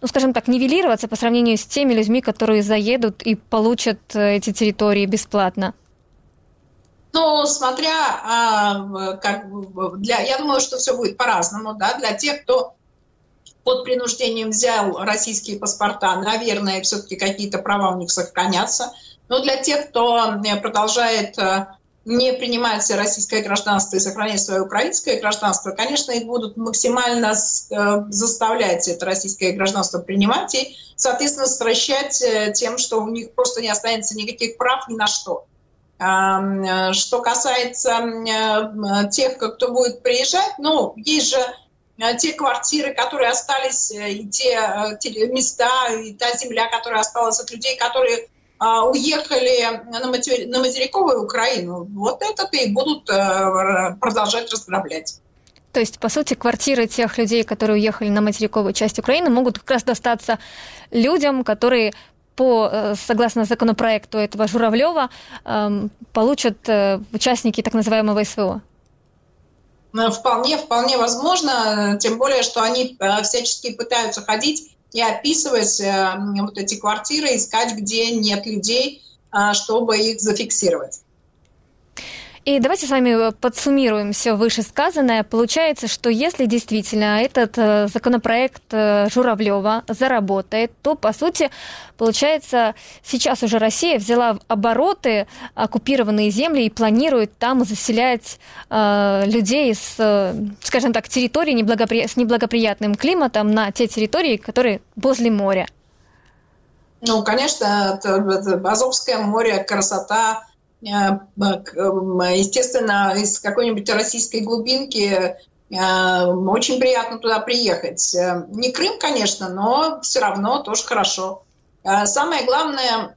ну, скажем так, нивелироваться по сравнению с теми людьми, которые заедут и получат э, эти территории бесплатно? Ну, смотря, а, как для, я думаю, что все будет по-разному, да, для тех, кто под принуждением взял российские паспорта, наверное, все-таки какие-то права у них сохранятся. Но для тех, кто э, продолжает э, не принимать российское гражданство и сохранять свое украинское гражданство, конечно, их будут максимально э, заставлять это российское гражданство принимать и, соответственно, стращать тем, что у них просто не останется никаких прав ни на что. Что касается тех, кто будет приезжать, ну, есть же те квартиры, которые остались, э, и те, э, те места, и та земля, которая осталась от людей, которые уехали на материковую Украину, вот это-то и будут продолжать разграблять. То есть, по сути, квартиры тех людей, которые уехали на материковую часть Украины, могут как раз достаться людям, которые по, согласно законопроекту этого Журавлева, эм, получат участники так называемого СВО. Э, вполне, вполне возможно, тем более, что они э, всячески пытаются ходить и описывать э, вот эти квартиры, искать, где нет людей, чтобы их зафиксировать. И давайте с вами подсуммируем все вышесказанное. Получается, что если действительно этот э, законопроект э, Журавлева заработает, то, по сути, получается, сейчас уже Россия взяла в обороты оккупированные земли и планирует там заселять э, людей с, скажем так, территории неблагопри... с неблагоприятным климатом на те территории, которые возле моря. Ну, конечно, это, это Азовское море, красота, Э, естественно, из какой-нибудь российской глубинки э, очень приятно туда приехать. Э, не Крым, конечно, но все равно тоже хорошо. Самое главное,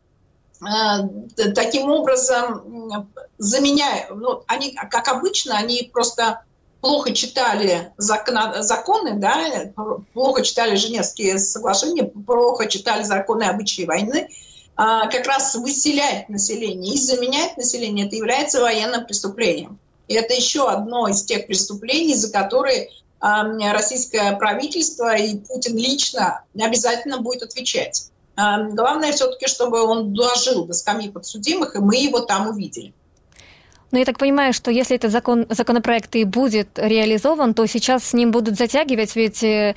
таким образом заменяя, ну, они, как обычно, они просто плохо читали законы, да, плохо читали Женевские соглашения, плохо читали законы обычаи войны, как раз выселять население и заменять население, это является военным преступлением. И это еще одно из тех преступлений, за которые а, российское правительство и Путин лично обязательно будет отвечать. А, главное все-таки, чтобы он дожил до скамьи подсудимых, и мы его там увидели. Но я так понимаю, что если этот закон, законопроект и будет реализован, то сейчас с ним будут затягивать, ведь, э,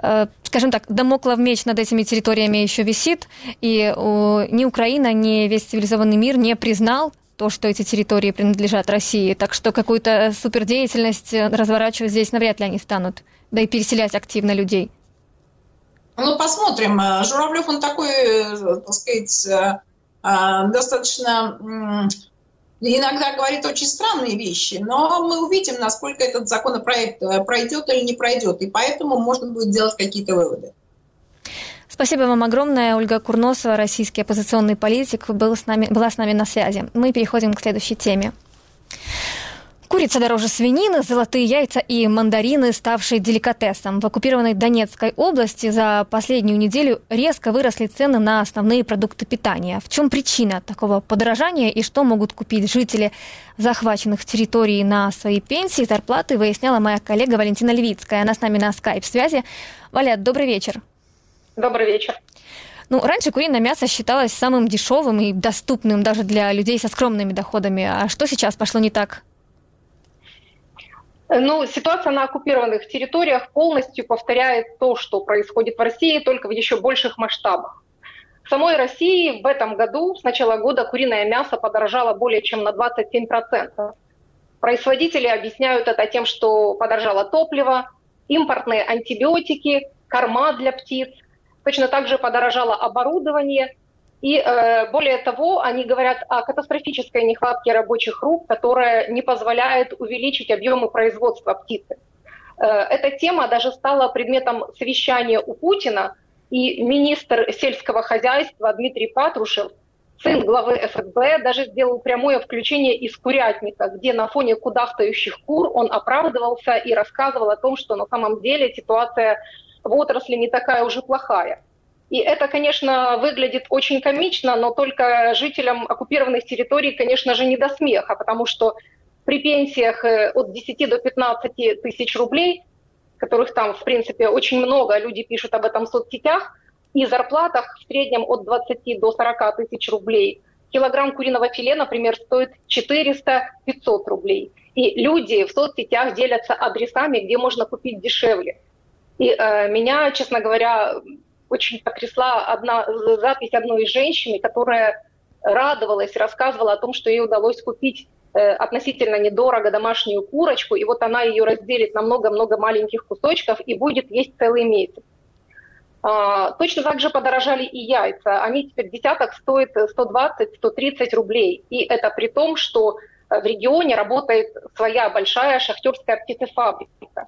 э скажем так, домоклов меч над этими территориями еще висит, и э, ни Украина, ни весь цивилизованный мир не признал то, что эти территории принадлежат России. Так что какую-то супердеятельность разворачивать здесь навряд ли они станут, да и переселять активно людей. Ну, посмотрим. Журавлев, он такой, э, так сказать, э, достаточно иногда говорит очень странные вещи, но мы увидим, насколько этот законопроект э, пройдет или не пройдет, и поэтому можно будет делать какие-то выводы. Спасибо вам огромное. Ольга Курносова, российский оппозиционный политик, был с нами, была с нами на связи. Мы переходим к следующей теме. Курица дороже свинины, золотые яйца и мандарины, ставшие деликатесом. В оккупированной Донецкой области за последнюю неделю резко выросли цены на основные продукты питания. В чем причина такого подорожания и что могут купить жители захваченных территорий на свои пенсии, зарплаты, выясняла моя коллега Валентина Левицкая. Она с нами на скайп-связи. Валя, добрый вечер. Добрый вечер. Ну, раньше куриное мясо считалось самым дешевым и доступным даже для людей со скромными доходами. А что сейчас пошло не так? Ну, ситуация на оккупированных территориях полностью повторяет то, что происходит в России, только в еще больших масштабах. В самой России в этом году, с начала года, куриное мясо подорожало более чем на 27%. Производители объясняют это тем, что подорожало топливо, импортные антибиотики, корма для птиц. Точно так же подорожало оборудование – и э, более того, они говорят о катастрофической нехватке рабочих рук, которая не позволяет увеличить объемы производства птицы. Э, эта тема даже стала предметом совещания у Путина, и министр сельского хозяйства Дмитрий Патрушев, сын главы ФСБ, даже сделал прямое включение из курятника, где на фоне кудахтающих кур он оправдывался и рассказывал о том, что на самом деле ситуация в отрасли не такая уже плохая. И это, конечно, выглядит очень комично, но только жителям оккупированных территорий, конечно же, не до смеха, потому что при пенсиях э, от 10 до 15 тысяч рублей, которых там, в принципе, очень много, люди пишут об этом в соцсетях, и зарплатах в среднем от 20 до 40 тысяч рублей. Килограмм куриного филе, например, стоит 400-500 рублей. И люди в соцсетях делятся адресами, где можно купить дешевле. И э, меня, честно говоря, очень потрясла одна запись одной из женщин, которая радовалась, рассказывала о том, что ей удалось купить э, относительно недорого домашнюю курочку, и вот она ее разделит на много-много маленьких кусочков и будет есть целый месяц. А, точно так же подорожали и яйца. Они теперь десяток стоит 120-130 рублей. И это при том, что в регионе работает своя большая шахтерская птицефабрика.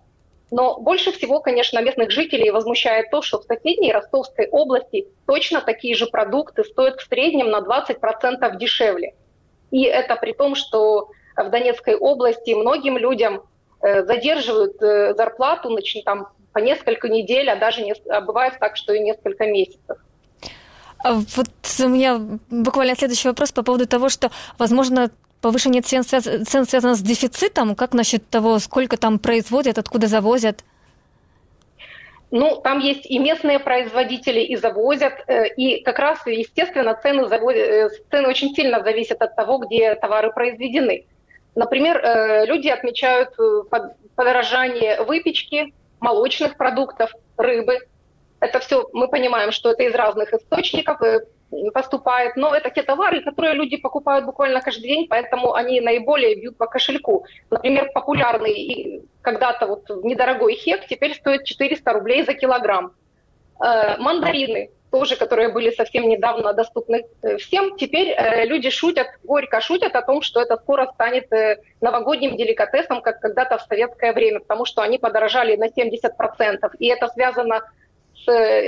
Но больше всего, конечно, местных жителей возмущает то, что в соседней Ростовской области точно такие же продукты стоят в среднем на 20% дешевле. И это при том, что в Донецкой области многим людям э, задерживают э, зарплату значит, там, по несколько недель, а даже не, а бывает так, что и несколько месяцев. А вот у меня буквально следующий вопрос по поводу того, что, возможно, повышение цен, цен связано с дефицитом. Как насчет того, сколько там производят, откуда завозят? Ну, там есть и местные производители, и завозят, э, и как раз, естественно, цены, завозят, э, цены очень сильно зависят от того, где товары произведены. Например, э, люди отмечают подорожание выпечки, молочных продуктов, рыбы. Это все мы понимаем, что это из разных источников, поступает, но это те товары, которые люди покупают буквально каждый день, поэтому они наиболее бьют по кошельку. Например, популярный когда-то вот недорогой хек теперь стоит 400 рублей за килограмм. Э, мандарины тоже, которые были совсем недавно доступны э, всем, теперь э, люди шутят, горько шутят о том, что это скоро станет новогодним деликатесом, как когда-то в советское время, потому что они подорожали на 70%. И это связано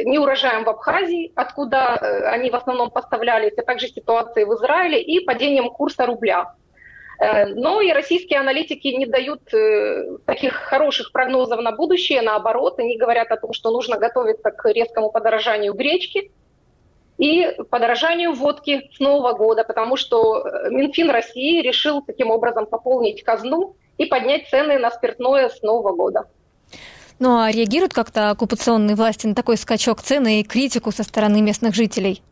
неурожаем в Абхазии, откуда э, они в основном поставлялись, а также ситуацией в Израиле и падением курса рубля. Э, но и российские аналитики не дают таких хороших прогнозов на будущее, наоборот, они говорят о том, что нужно готовиться к резкому подорожанию гречки и подорожанию водки с Нового года, потому что Минфин России решил таким образом пополнить казну и поднять цены на спиртное с Нового года. Ну а реагируют как-то оккупационные власти на такой скачок цены и критику со стороны местных жителей?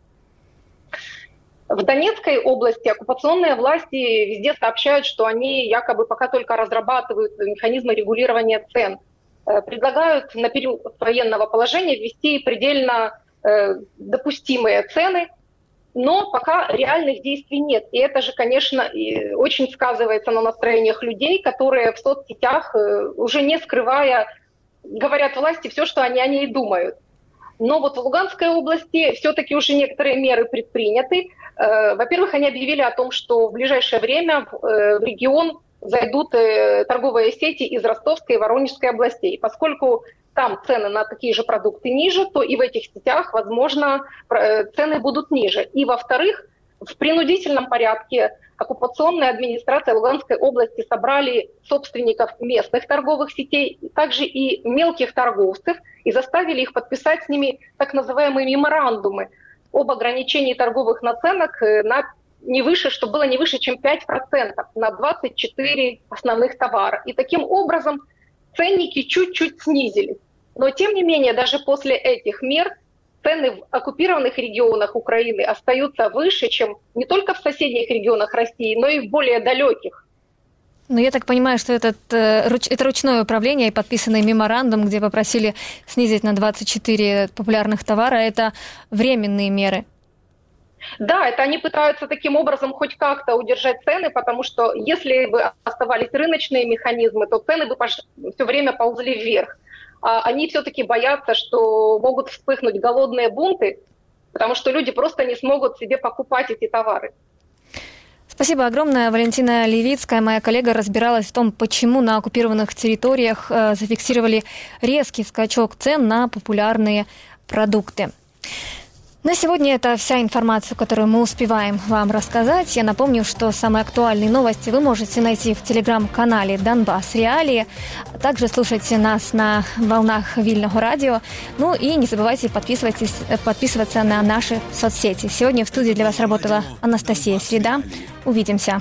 В Донецкой области оккупационные власти везде сообщают, что они якобы пока только разрабатывают механизмы регулирования цен. Э, предлагают на период военного положения ввести предельно э, допустимые цены, но пока реальных действий нет. И это же, конечно, очень сказывается на настроениях людей, которые в соцсетях, э, уже не скрывая говорят власти все, что они о ней думают. Но вот в Луганской области все-таки уже некоторые меры предприняты. Э, во-первых, они объявили о том, что в ближайшее время в э, регион зайдут э, торговые сети из Ростовской и Воронежской областей. Поскольку там цены на такие же продукты ниже, то и в этих сетях, возможно, цены будут ниже. И, во-вторых, в принудительном порядке оккупационная администрация Луганской области собрали собственников местных торговых сетей, также и мелких торговцев, и заставили их подписать с ними так называемые меморандумы об ограничении торговых наценок э, на не выше, что было не выше, чем 5% на 24 основных товара. И таким образом ценники чуть-чуть снизились. Но тем не менее, даже после этих мер цены в оккупированных регионах Украины остаются выше, чем не только в соседних регионах России, но и в более далеких. Ну, я так понимаю, что этот, э, это ручное управление и подписанный меморандум, где попросили снизить на 24 популярных товара, это временные меры. Да, это они пытаются таким образом хоть как-то удержать цены, потому что если бы оставались рыночные механизмы, то цены бы все время ползли вверх. А они все-таки боятся, что могут вспыхнуть голодные бунты, потому что люди просто не смогут себе покупать эти товары. Спасибо огромное. Валентина Левицкая, моя коллега, разбиралась в том, почему на оккупированных территориях э, зафиксировали резкий скачок цен на популярные продукты. На сегодня это вся информация, которую мы успеваем вам рассказать. Я напомню, что самые актуальные новости вы можете найти в телеграм-канале «Донбасс Реалии». Также слушайте нас на волнах Вильного радио. Ну и не забывайте подписывайтесь, подписываться на наши соцсети. Сегодня в студии для вас работала Анастасия Среда. Увидимся.